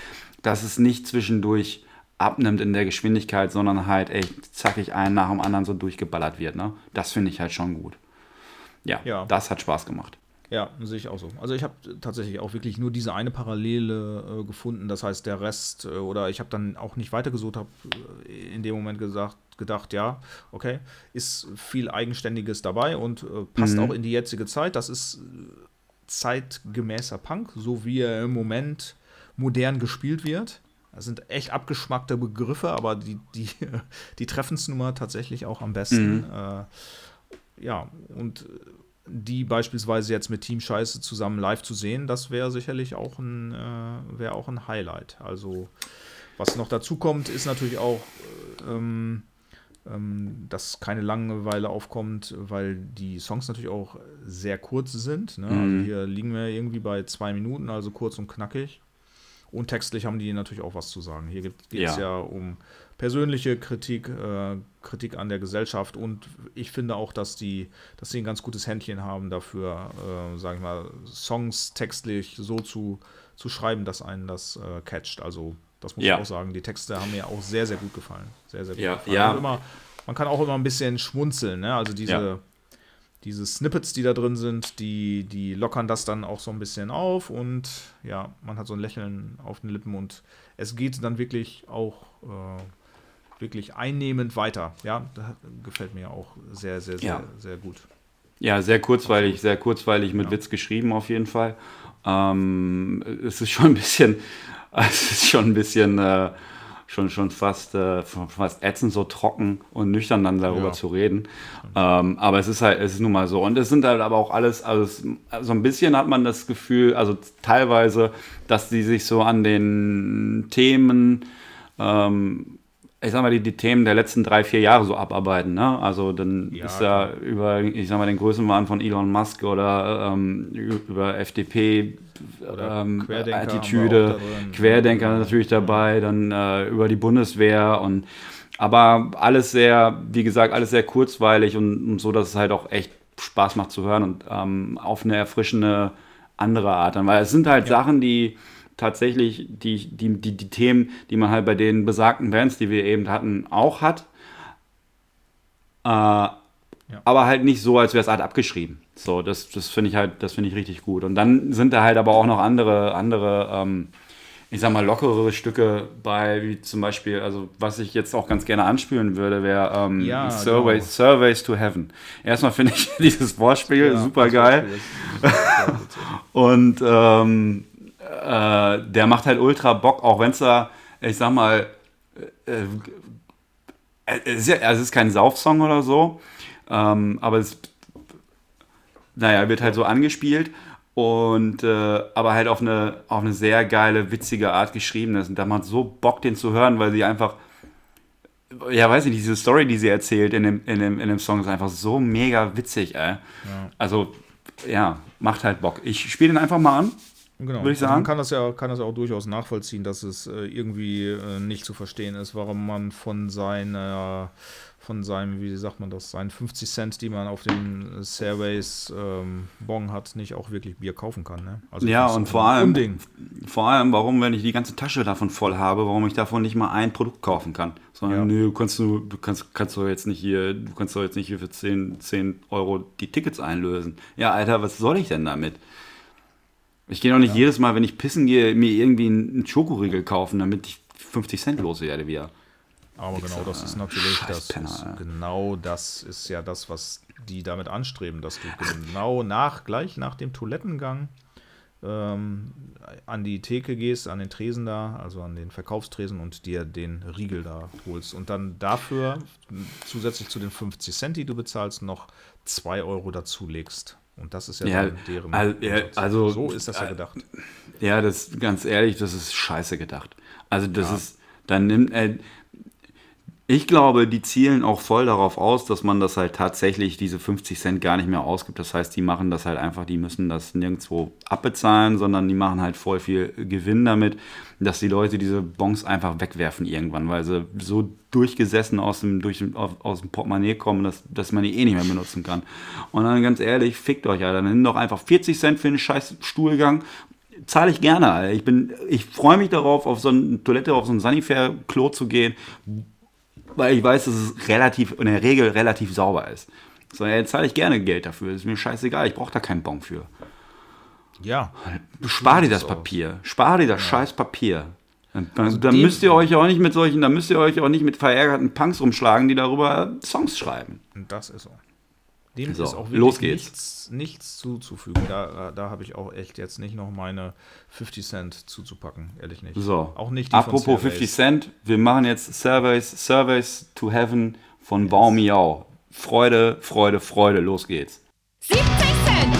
dass es nicht zwischendurch abnimmt in der Geschwindigkeit, sondern halt echt zackig einen nach dem anderen so durchgeballert wird. Ne? Das finde ich halt schon gut. Ja, Ja. das hat Spaß gemacht. Ja, sehe ich auch so. Also ich habe tatsächlich auch wirklich nur diese eine Parallele äh, gefunden. Das heißt, der Rest, äh, oder ich habe dann auch nicht weitergesucht, habe äh, in dem Moment gesagt, gedacht, ja, okay, ist viel Eigenständiges dabei und äh, passt Mhm. auch in die jetzige Zeit. Das ist äh, zeitgemäßer Punk, so wie er im Moment modern gespielt wird. Das sind echt abgeschmackte Begriffe, aber die, die, die treffen es nun mal tatsächlich auch am besten. Äh, ja, und die beispielsweise jetzt mit Team Scheiße zusammen live zu sehen, das wäre sicherlich auch ein, äh, wäre auch ein Highlight. Also, was noch dazu kommt, ist natürlich auch, äh, ähm, ähm, dass keine Langeweile aufkommt, weil die Songs natürlich auch sehr kurz sind. Ne? Also hier liegen wir irgendwie bei zwei Minuten, also kurz und knackig. Und textlich haben die natürlich auch was zu sagen. Hier geht es Ja. ja um persönliche Kritik, äh, Kritik an der Gesellschaft und ich finde auch, dass die, dass sie ein ganz gutes Händchen haben dafür, äh, sage ich mal, Songs textlich so zu, zu schreiben, dass einen das äh, catcht. Also das muss Ja. ich auch sagen. Die Texte haben mir auch sehr, sehr gut gefallen. Sehr, sehr gut Ja, gefallen. ja. Und Immer, man kann auch immer ein bisschen schmunzeln. Ne? Also diese, Ja. diese Snippets, die da drin sind, die, die lockern das dann auch so ein bisschen auf und ja, man hat so ein Lächeln auf den Lippen und es geht dann wirklich auch äh, wirklich einnehmend weiter. Ja, das gefällt mir auch sehr, sehr, sehr, Ja. sehr gut. Ja, sehr kurzweilig, sehr kurzweilig mit Witz geschrieben auf jeden Fall. Ähm, es ist schon ein bisschen, es ist schon ein bisschen, äh, schon, schon fast, äh, fast ätzend, so trocken und nüchtern dann darüber Ja. zu reden. Ähm, aber es ist halt, es ist nun mal so. Und es sind halt aber auch alles, also es, so ein bisschen hat man das Gefühl, also teilweise, dass die sich so an den Themen, ähm, ich sag mal, die, die Themen der letzten drei, vier Jahre so abarbeiten. Ne? Also dann Ja, ist da über, ich sag mal, den Größenwahn von Elon Musk oder ähm, über FDP, Oder ähm, Querdenker Attitüde. Querdenker Ja. natürlich dabei, dann äh, über die Bundeswehr und aber alles sehr, wie gesagt, alles sehr kurzweilig und, und so, dass es halt auch echt Spaß macht zu hören und ähm, auf eine erfrischende andere Art weil es sind halt Sachen, die tatsächlich die, die, die, die Themen, die man halt bei den besagten Bands, die wir eben hatten, auch hat. Äh, Aber halt nicht so, als wäre es halt abgeschrieben. So, das, das finde ich halt, das finde ich richtig gut. Und dann sind da halt aber auch noch andere, andere, ähm, ich sag mal, lockerere Stücke bei, wie zum Beispiel, also was ich jetzt auch ganz gerne anspielen würde, wäre ähm, Ja, Surveys, genau. Surveys to Heaven. Erstmal finde ich dieses Wortspiel super geil. Und ähm, äh, der macht halt ultra Bock, auch wenn es da, ich sag mal, äh, äh, es, ist ja, also es ist kein Saufsong oder so, ähm, aber es, naja, wird halt so angespielt und äh, aber halt auf eine, auf eine sehr geile, witzige Art geschrieben ist. Und da macht so Bock, den zu hören, weil sie einfach, ja, weiß ich nicht, diese Story, die sie erzählt in dem, in dem, in dem Song, ist einfach so mega witzig, ey. Also, ja, macht halt Bock. Ich spiele den einfach mal an. Genau. Würde ich Also sagen. man kann das, ja, kann das auch durchaus nachvollziehen, dass es äh, irgendwie äh, nicht zu verstehen ist, warum man von seiner, von seinem, wie sagt man das, seinen 50 Cent, die man auf dem Stairways ähm, Bon hat, nicht auch wirklich Bier kaufen kann. Ne? Also Ja, und vor allem, Unding. vor allem, warum, wenn ich die ganze Tasche davon voll habe, warum ich davon nicht mal ein Produkt kaufen kann. Sondern, Ja. nö, du kannst du, du kannst, kannst du jetzt nicht hier, du kannst doch jetzt nicht hier für 10, 10 Euro die Tickets einlösen. Ja, Alter, was soll ich denn damit? Ich gehe doch nicht jedes Mal, wenn ich pissen gehe, mir irgendwie einen Schokoriegel kaufen, damit ich 50 Cent loswerde wieder. Aber genau, das ist natürlich, Scheiß das Penner, ist, genau das ist ja das, was die damit anstreben, dass du genau nach, gleich nach dem Toilettengang ähm, an die Theke gehst, an den Tresen da, also an den Verkaufstresen und dir den Riegel da holst. Und dann dafür zusätzlich zu den 50 Cent, die du bezahlst, noch 2 Euro dazulegst. Und das ist ja, Ja, deren al- ja, also- so ist das ja gedacht. Ja, das ganz ehrlich, das ist scheiße gedacht. Also das ist, dann nimmt äh, ich glaube, die zielen auch voll darauf aus, dass man das halt tatsächlich diese 50 Cent gar nicht mehr ausgibt. Das heißt, die machen das halt einfach, die müssen das nirgendwo abbezahlen, sondern die machen halt voll viel Gewinn damit, dass die Leute diese Bons einfach wegwerfen irgendwann, weil sie so durchgesessen aus dem, durch, aus, dem Portemonnaie kommen, dass, dass man die eh nicht mehr benutzen kann. Und dann ganz ehrlich, fickt euch, Alter. Dann nimm doch einfach 40 Cent für einen scheiß Stuhlgang zahle ich gerne. Alter. Ich, ich freue mich darauf, auf so eine Toilette, auf so ein Sanifair-Klo zu gehen, weil ich weiß, dass es relativ, in der Regel relativ sauber ist. So, ja, jetzt zahle ich gerne Geld dafür. ist mir scheißegal. Ich brauche da keinen Bon für. Ja. Spar dir das auch. Papier. Spar dir das scheiß Papier. Dann, dann, dann Also dem- müsst ihr euch auch nicht mit solchen, dann müsst ihr euch auch nicht mit verärgerten Punks rumschlagen, die darüber Songs schreiben. Und das ist so. Dem So, ist auch wirklich los geht's. Nichts, nichts zuzufügen. Da, da habe ich auch echt jetzt nicht noch meine 50 Cent zuzupacken, ehrlich nicht. So. Auch nicht die Apropos Stairways. 50 Cent, wir machen jetzt Surveys, Surveys to Heaven von Bau Miau. Freude, Freude, Freude, los geht's. 70 Cent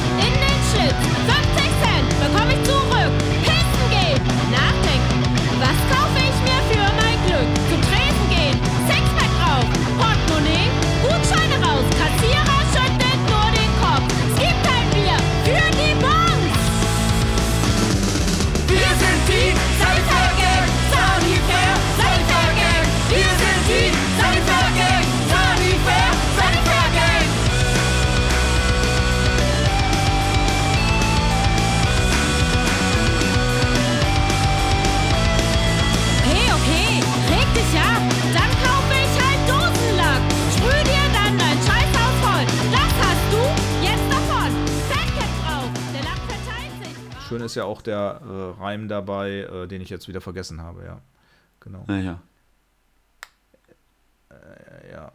ist ja auch der äh, Reim dabei, äh, den ich jetzt wieder vergessen habe, ja. Genau. Ja, ja. Ja.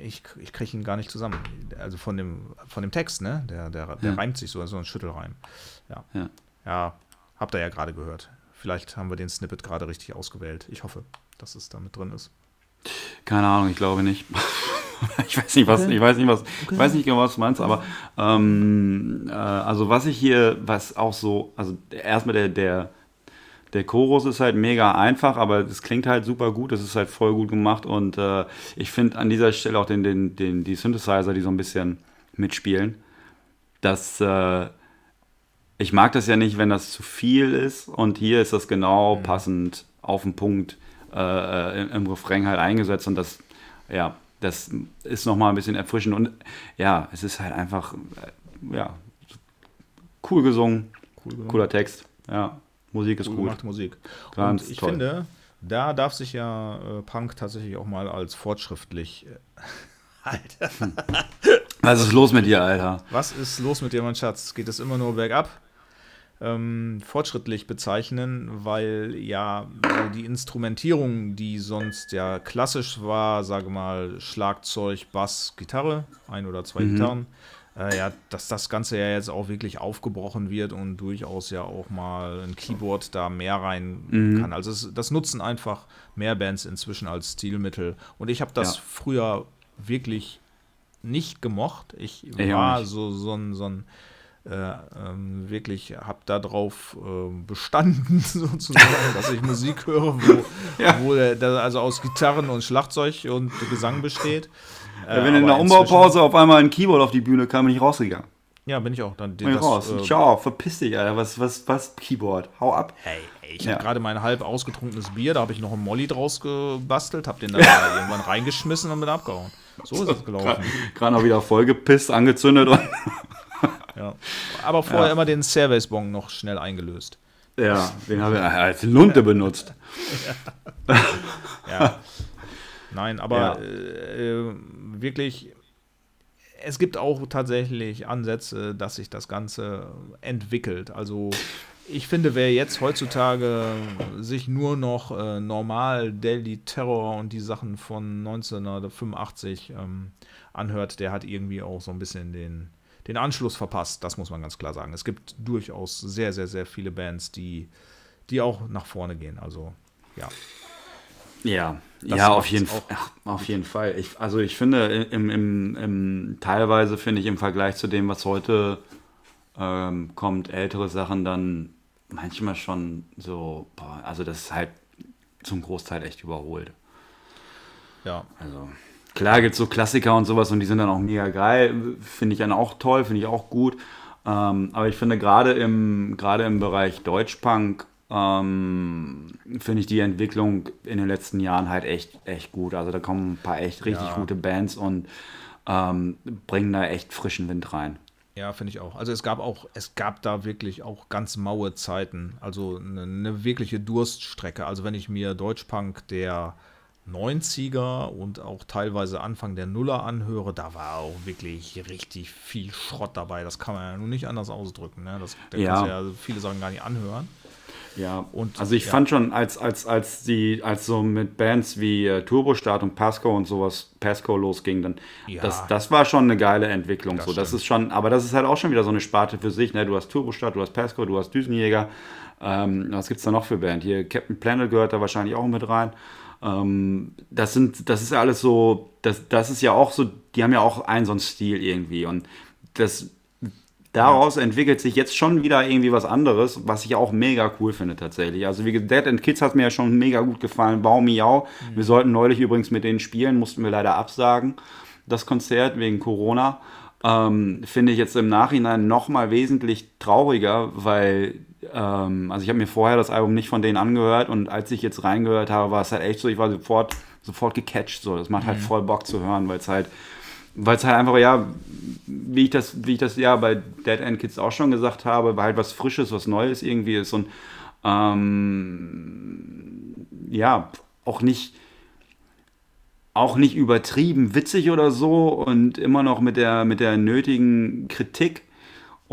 Ich, ich kriege ihn gar nicht zusammen. Also von dem, von dem Text, ne? Der, der, der Ja. reimt sich so, so ein Schüttelreim. Ja. Ja. Ja, habt ihr ja gerade gehört. Vielleicht haben wir den Snippet gerade richtig ausgewählt. Ich hoffe, dass es damit drin ist. Keine Ahnung, ich glaube nicht. ich weiß nicht, was, ich weiß nicht, was, ich weiß nicht genau, was du meinst, aber ähm, äh, also was ich hier, was auch so, also erstmal der, der, der Chorus ist halt mega einfach, aber es klingt halt super gut, es ist halt voll gut gemacht und äh, ich finde an dieser Stelle auch den, den, den, die Synthesizer, die so ein bisschen mitspielen, dass äh, ich mag das ja nicht, wenn das zu viel ist und hier ist das genau passend auf den Punkt äh, im, im Refrain halt eingesetzt und das, ja, das ist nochmal ein bisschen erfrischend und ja, es ist halt einfach, äh, ja, cool gesungen, cooler Text, ja, Musik ist Cool gut. gemachte Musik. Ganz Und ich toll. finde, da darf sich ja äh, Punk tatsächlich auch mal als fortschrittlich. Äh, Alter. Was ist los mit dir, Alter? Was ist los mit dir, mein Schatz? Geht es immer nur bergab? Ähm, fortschrittlich bezeichnen, weil ja die Instrumentierung, die sonst ja klassisch war, sage mal Schlagzeug, Bass, Gitarre, ein oder zwei Gitarren, äh, ja, dass das Ganze ja jetzt auch wirklich aufgebrochen wird und durchaus ja auch mal ein Keyboard da mehr rein kann. Also es, das nutzen einfach mehr Bands inzwischen als Stilmittel. Und ich habe das Ja. früher wirklich nicht gemocht. Ich Ich war so, so ein, so ein ähm, wirklich, habe darauf äh, bestanden, sozusagen, dass ich Musik höre, wo, Ja. wo der, also aus Gitarren und Schlagzeug und Gesang besteht. Äh, Wenn in der Umbaupause auf einmal ein Keyboard auf die Bühne kam, bin ich rausgegangen. Ja, bin ich auch. Dann, Bin ich das, raus. äh, Ciao, verpiss dich, Alter. Was, was, was, Keyboard? Hau ab. Hey, hey, ich Ja. habe gerade mein halb ausgetrunkenes Bier, da habe ich noch einen Molly draus gebastelt, habe den dann da irgendwann reingeschmissen und bin abgehauen. So ist es gelaufen. Gerade noch wieder vollgepisst, angezündet und. Ja. Aber vorher Ja. immer den Service-Bong noch schnell eingelöst. Ja, den habe ich als Lunte benutzt. Ja. Nein, aber Ja. äh, äh, wirklich, es gibt auch tatsächlich Ansätze, dass sich das Ganze entwickelt. Also ich finde, wer jetzt heutzutage sich nur noch äh, normal Delhi Terror und die Sachen von 1985 ähm, anhört, der hat irgendwie auch so ein bisschen den, den Anschluss verpasst. Das muss man ganz klar sagen. Es gibt durchaus sehr, sehr, sehr viele Bands, die, die auch nach vorne gehen. Also ja. Ja, Das ja, auf jeden, Ach, auf jeden Fall. Ich, also ich finde, im, im, im, teilweise finde ich im Vergleich zu dem, was heute ähm, kommt, ältere Sachen dann manchmal schon so, boah, also das ist halt zum Großteil echt überholt. Ja, Also klar gibt es so Klassiker und sowas und die sind dann auch mega geil, finde ich dann auch toll, finde ich auch gut. Ähm, aber ich finde gerade im, gerade im Bereich Deutschpunk ähm, finde ich die Entwicklung in den letzten Jahren halt echt, echt gut. Also da kommen ein paar echt richtig Ja. gute Bands und ähm, bringen da echt frischen Wind rein. Ja, finde ich auch. Also es gab auch, es gab da wirklich auch ganz maue Zeiten. Also eine, eine wirkliche Durststrecke. Also wenn ich mir Deutschpunk der 90er und auch teilweise Anfang der Nuller anhöre, da war auch wirklich richtig viel Schrott dabei. Das kann man ja nun nicht anders ausdrücken. Ne? Das, da Ja. kannst ja viele Sachen gar nicht anhören. Ja, Und- also ich ja. fand schon, als, als, als die, als so mit Bands wie äh, Turbostart und Pasco und sowas, Pasco losging, dann Ja. das, das war schon eine geile Entwicklung. Das so, das stimmt. ist schon, aber das ist halt auch schon wieder so eine Sparte für sich. Ne? Du hast Turbostart, du hast Pasco, du hast Düsenjäger. Ähm, was gibt's da noch für Band? Hier Captain Planet gehört da wahrscheinlich auch mit rein. Ähm, das sind, das ist ja alles so, das, das ist ja auch so, die haben ja auch einen so einen Stil irgendwie und das daraus entwickelt sich jetzt schon wieder irgendwie was anderes, was ich auch mega cool finde tatsächlich. Also wie gesagt, Dead and Kids hat mir ja schon mega gut gefallen. Bau Miau. Wir sollten neulich übrigens mit denen spielen, mussten wir leider absagen, das Konzert wegen Corona. Ähm, finde ich jetzt im Nachhinein noch mal wesentlich trauriger, weil ähm, also ich habe mir vorher das Album nicht von denen angehört und als ich jetzt reingehört habe, war es halt echt so, ich war sofort sofort gecatcht so. Das macht halt voll Bock zu hören, weil es halt weil es halt einfach, ja, wie ich das, wie ich das ja bei Dead End Kids auch schon gesagt habe, weil halt was Frisches, was Neues irgendwie ist und ähm, ja, auch nicht, auch nicht übertrieben witzig oder so und immer noch mit der, mit der nötigen Kritik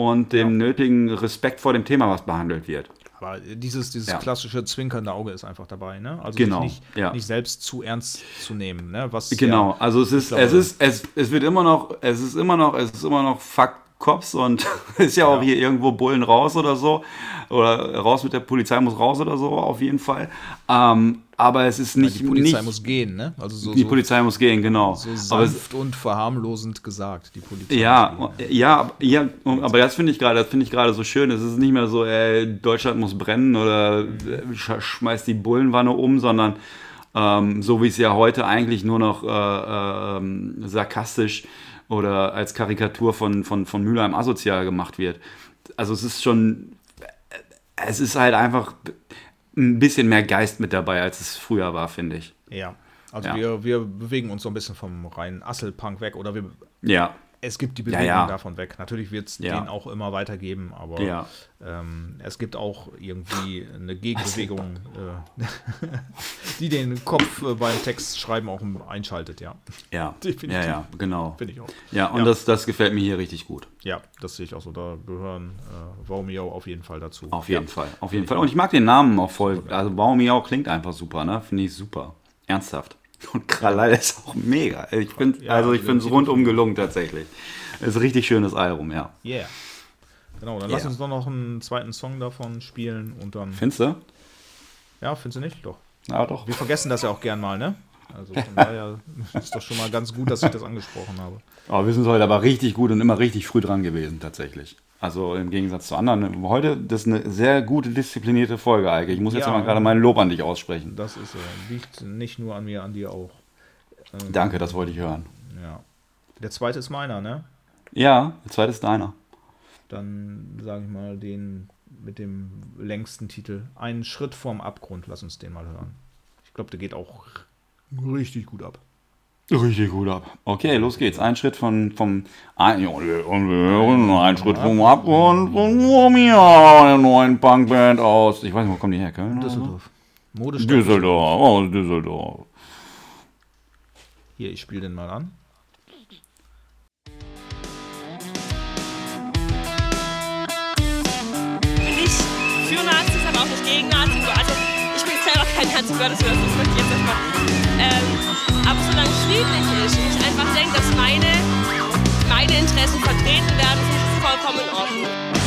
und dem nötigen Respekt vor dem Thema, was behandelt wird. Aber dieses, dieses Ja. klassische zwinkernde Auge ist einfach dabei, ne? Also Genau, nicht, ja. nicht selbst zu ernst zu nehmen, ne? Was Genau, ja, also es ist, glaube- es ist, es, es wird immer noch, es ist immer noch, es ist immer noch Fuck Cops und ist ja auch hier irgendwo Bullen raus oder so. Oder raus mit der Polizei muss raus oder so, auf jeden Fall. Ähm, aber es ist nicht. die Polizei nicht, muss gehen, ne? Also so, die so, Polizei muss gehen, genau. so aber sanft und verharmlosend gesagt, die Polizei. ja, gehen. ja, ja, aber das finde ich gerade, das finde ich gerade so schön. Es ist nicht mehr so, ey, Deutschland muss brennen oder äh, sch schmeißt die Bullenwanne um, sondern ähm, so wie es ja heute eigentlich nur noch äh, ähm, sarkastisch oder als Karikatur von, von, von Mülheim asozial gemacht wird. Also es ist schon, es ist halt einfach ein bisschen mehr Geist mit dabei, als es früher war, finde ich. Ja. Also Ja. Wir, wir bewegen uns so ein bisschen vom reinen Asselpunk weg oder wir, Ja, es gibt die Bewegung ja. davon weg. Natürlich wird es Ja. den auch immer weitergeben, aber Ja. ähm, es gibt auch irgendwie eine Gegenbewegung, äh, die den Kopf äh, beim Textschreiben auch einschaltet, ja. ja, Definitiv. ja, ja, genau. Finde ich auch. Ja, und Ja. Das, das gefällt mir hier richtig gut. Ja, das sehe ich auch so. Da gehören äh, Waumio auf jeden Fall dazu. Auf jeden ja. Fall, auf jeden Fall. Und ich mag den Namen auch voll. Also Baumiau klingt einfach super, ne? Finde ich super. Ernsthaft. Und Kralal ist auch mega. Ich finde, Ja, also ich finde es rundum gelungen tatsächlich. Ist ein richtig schönes Album, ja. Yeah. Genau, dann lass Yeah. uns doch noch einen zweiten Song davon spielen und dann. Findest du? Ja, findest du nicht? Doch. Ja, doch. Wir vergessen das ja auch gern mal, ne? Also von daher ist doch schon mal ganz gut, dass ich das angesprochen habe. Aber wir sind heute aber richtig gut und immer richtig früh dran gewesen, tatsächlich. Also im Gegensatz zu anderen. Heute, das ist eine sehr gute, disziplinierte Folge, Eike. Ich muss jetzt Ja. mal gerade meinen Lob an dich aussprechen. Das ist äh, liegt nicht nur an mir, an dir auch. Ähm, Danke, das wollte ich hören. Ja. Der zweite ist meiner, ne? Ja, der zweite ist deiner. Dann sage ich mal den mit dem längsten Titel. Einen Schritt vorm Abgrund, lass uns den mal hören. Ich glaube, der geht auch richtig gut ab. Richtig gut ab. Okay, los geht's. Ein Schritt von, vom, ein, ein Schritt vom Abgrund von Romeo, der neuen Punkband aus, ich weiß nicht, wo kommen die her? Köln? Düsseldorf. Modestadt. Düsseldorf, aus Düsseldorf. Hier, ich spiele den mal an. bin nicht für Nazis, aber auch nicht gegen Nazis. Also ich bin selber kein Nazi, Gottes Willen, das möchte ich jetzt nicht mal. Ähm, aber solange es friedlich ist und ich einfach denke, dass meine, meine Interessen vertreten werden, ist es vollkommen in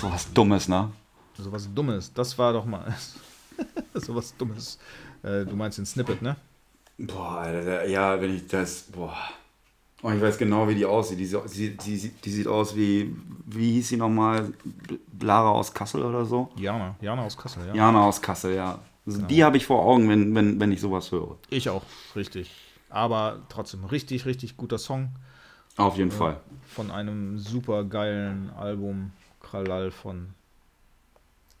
So was Dummes, ne? so was Dummes. Das war doch mal. Sowas Dummes. Äh, du meinst den Snippet, ne? Boah, Alter, ja, wenn ich das. Boah. Oh, ich weiß genau, wie die aussieht. Die, so- die, die, die sieht aus wie. Wie hieß sie nochmal? Lara aus Kassel oder so? Jana. Jana aus Kassel, ja. Jana aus Kassel, ja. Also Die habe ich vor Augen, wenn, wenn, wenn ich sowas höre. Ich auch, richtig. Aber trotzdem, richtig, richtig guter Song Auf jeden Fall. von einem super geilen Album Kralal von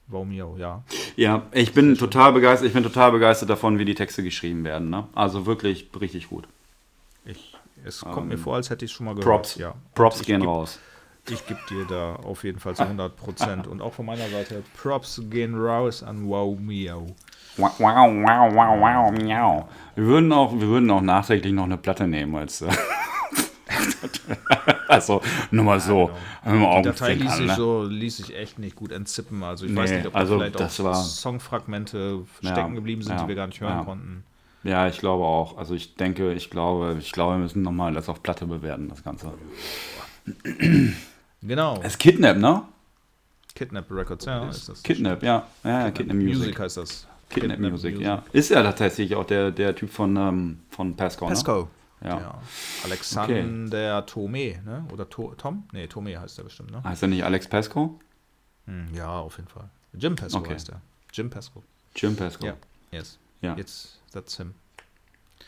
Waumio, ja. Ja, ich bin total begeistert. Ich bin total begeistert davon, wie die Texte geschrieben werden. Ne? Also wirklich richtig gut. Ich, es kommt mir vor, als hätte ich es schon mal gehört. Ähm, Props. Ja. Props gehen geb, raus. Ich gebe dir da auf jeden Fall zu 100 Prozent. Und auch von meiner Seite, Props gehen raus an Waumio. Wow, wow, wow, wow, wow, miau. Wir würden auch, wir würden auch nachträglich noch eine Platte nehmen als. also, nur mal so. Wenn wir Die Datei ließ sich, ne? so, ließ sich echt nicht gut entzippen. Also ich Nee, weiß nicht, ob also da vielleicht das auch war- Songfragmente Ja, stecken geblieben sind, ja, die wir gar nicht hören ja. konnten. Ja, ich glaube auch. Also ich denke, ich glaube, ich glaube, wir müssen nochmal das auf Platte bewerten, das Ganze. Genau. Es ist Kidnap, ne? Kidnap Records, ja, ist das. Kidnap, ja. Ja, ja Kidnap Music. Music heißt das. Kidnap Music, ja. Ist ja tatsächlich auch der, der Typ von, ähm, von Pasco, ne? Pesco. Ja. Ja. Alexander Tome, ne? Oder to Tom? Nee, Tome heißt der bestimmt, ne? Heißt er nicht Alex Pasco? Hm, ja, auf jeden Fall. Jim Pesco Okay. heißt er. Jim Pesco. Jim Pasco. Ja. Yes. Ja. Jetzt, that's him.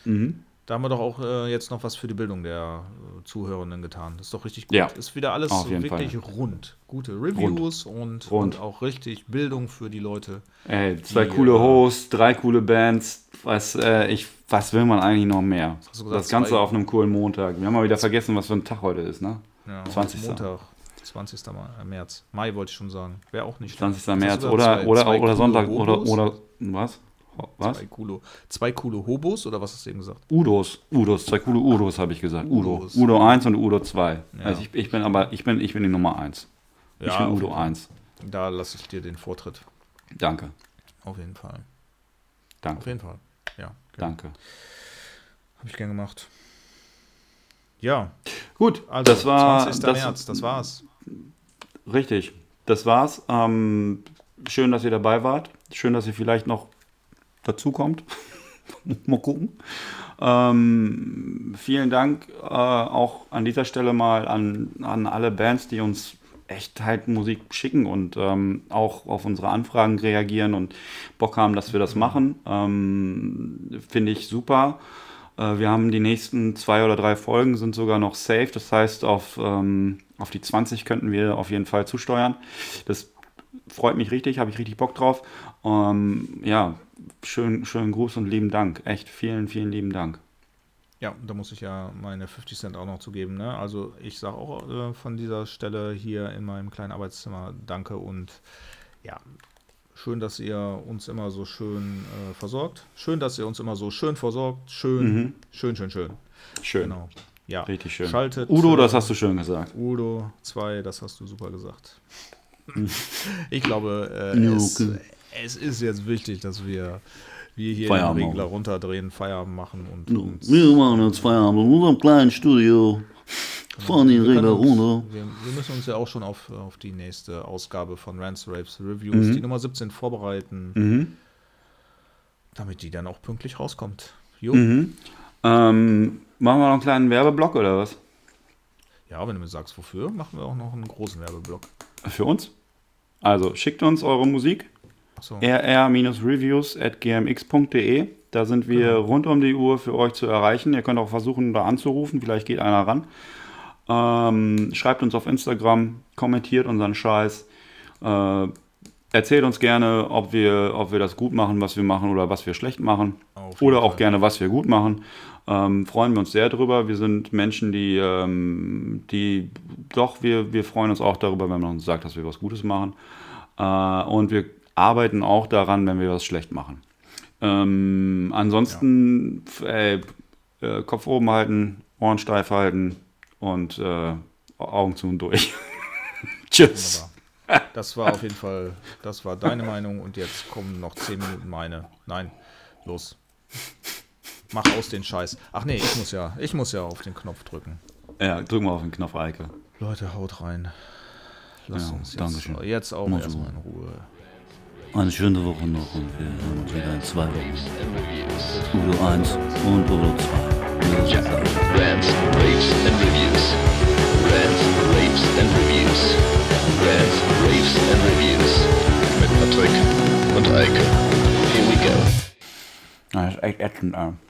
Mhm. Da haben wir doch auch äh, jetzt noch was für die Bildung der äh, Zuhörenden getan. Das ist doch richtig gut. Ja, Ist wieder alles wirklich rund. Gute Reviews Und, Rund. und auch richtig Bildung für die Leute. Ey, zwei Die, coole äh, Hosts, drei coole Bands. Was, äh, ich, was will man eigentlich noch mehr? gesagt? das Ganze auf einem coolen Montag. Wir haben mal wieder vergessen, was für ein Tag heute ist, ne? Ja, 20. Montag, 20. Ma- äh, März. Mai wollte ich schon sagen. Wäre auch nicht 20. schlecht. März oder, zwei- oder, zwei oder Sonntag oder, oder was? Was? Zwei coole, zwei coole Hobos oder was hast du eben gesagt? Udos, Udos, zwei coole Udos habe ich gesagt. Udo. Udo 1 und Udo 2. Ja. Also ich, ich bin aber, ich bin, ich bin die Nummer 1. Ich Ja, bin auf Udo jeden Fall. 1. Da lasse ich dir den Vortritt. Danke, Auf jeden Fall. Auf danke, jeden Fall. Ja. danke. Habe ich gern gemacht. Ja, Gut, also das war 20. das, März, das war's. Richtig, das war's. Ähm, schön, dass ihr dabei wart. Schön, dass ihr vielleicht noch dazukommt. Mal gucken. Ähm, vielen Dank äh, auch an dieser Stelle mal an, an alle Bands, die uns echt halt Musik schicken und ähm, auch auf unsere Anfragen reagieren und Bock haben, dass wir das machen. Ähm, Finde ich super. Äh, wir haben die nächsten zwei oder drei Folgen sind sogar noch safe. Das heißt, auf, ähm, auf die 20 könnten wir auf jeden Fall zusteuern. Das freut mich richtig, habe ich richtig Bock drauf. Ähm, ja, schön, schönen Gruß und lieben Dank. Echt vielen, vielen lieben Dank. Ja, da muss ich ja meine 50 Cent auch noch zugeben. Ne? Also ich sage auch äh, von dieser Stelle hier in meinem kleinen Arbeitszimmer Danke und ja, schön, dass ihr uns immer so schön äh, versorgt. Schön, dass ihr uns immer so schön versorgt. Schön, schön, schön, schön. Schön. Genau. Ja, Richtig schön. Schaltet. Udo, das hast du schön gesagt. Udo 2, das hast du super gesagt. ich glaube, äh, es. Es ist jetzt wichtig, dass wir, wir hier Feierabend den Regler machen. runterdrehen, Feierabend machen und uns Wir machen jetzt Feierabend in unserem kleinen Studio. Fahren den Regler uns, runter. wir, wir müssen uns ja auch schon auf, auf die nächste Ausgabe von Rants Rapes Reviews, die Nummer 17, vorbereiten, Mhm. damit die dann auch pünktlich rauskommt. Jo. Mhm. Ähm, machen wir noch einen kleinen Werbeblock oder was? Ja, wenn du mir sagst, wofür, machen wir auch noch einen großen Werbeblock. Für uns? Also schickt uns eure Musik. Achso. rr-reviews at gmx.de. Da sind wir Genau. rund um die Uhr für euch zu erreichen. Ihr könnt auch versuchen, da anzurufen. Vielleicht geht einer ran. Ähm, schreibt uns auf Instagram, kommentiert unseren Scheiß. Äh, erzählt uns gerne, ob wir, ob wir das gut machen, was wir machen oder was wir schlecht machen. Oder auch Fall. gerne, was wir gut machen. Ähm, freuen wir uns sehr drüber. Wir sind Menschen, die, ähm, die doch, wir, wir freuen uns auch darüber, wenn man uns sagt, dass wir was Gutes machen. Äh, und wir arbeiten auch daran, wenn wir was schlecht machen. Ähm, ansonsten f- ey, äh, Kopf oben halten, Ohren steif halten und äh, Augen zu und durch. Tschüss. Wunderbar. Das war auf jeden Fall, das war deine Meinung und jetzt kommen noch 10 Minuten meine. Nein, los. Mach aus den Scheiß. Ach nee, ich muss ja, ich muss ja auf den Knopf drücken. Ja, drück mal auf den Knopf, Eike. Leute, haut rein. Lass Ja, uns jetzt, Dankeschön. jetzt auch so. erstmal in Ruhe. Eine schöne Woche noch und wir hören uns wieder in zwei Wochen. and reviews. Udo 1 und Udo 2. Ja, Rants, Raves and Reviews. Rants, Raves and Reviews. Rants, Raves and Reviews. Mit Patrick und Eike. Here we go. Das ist echt ätzend. ey.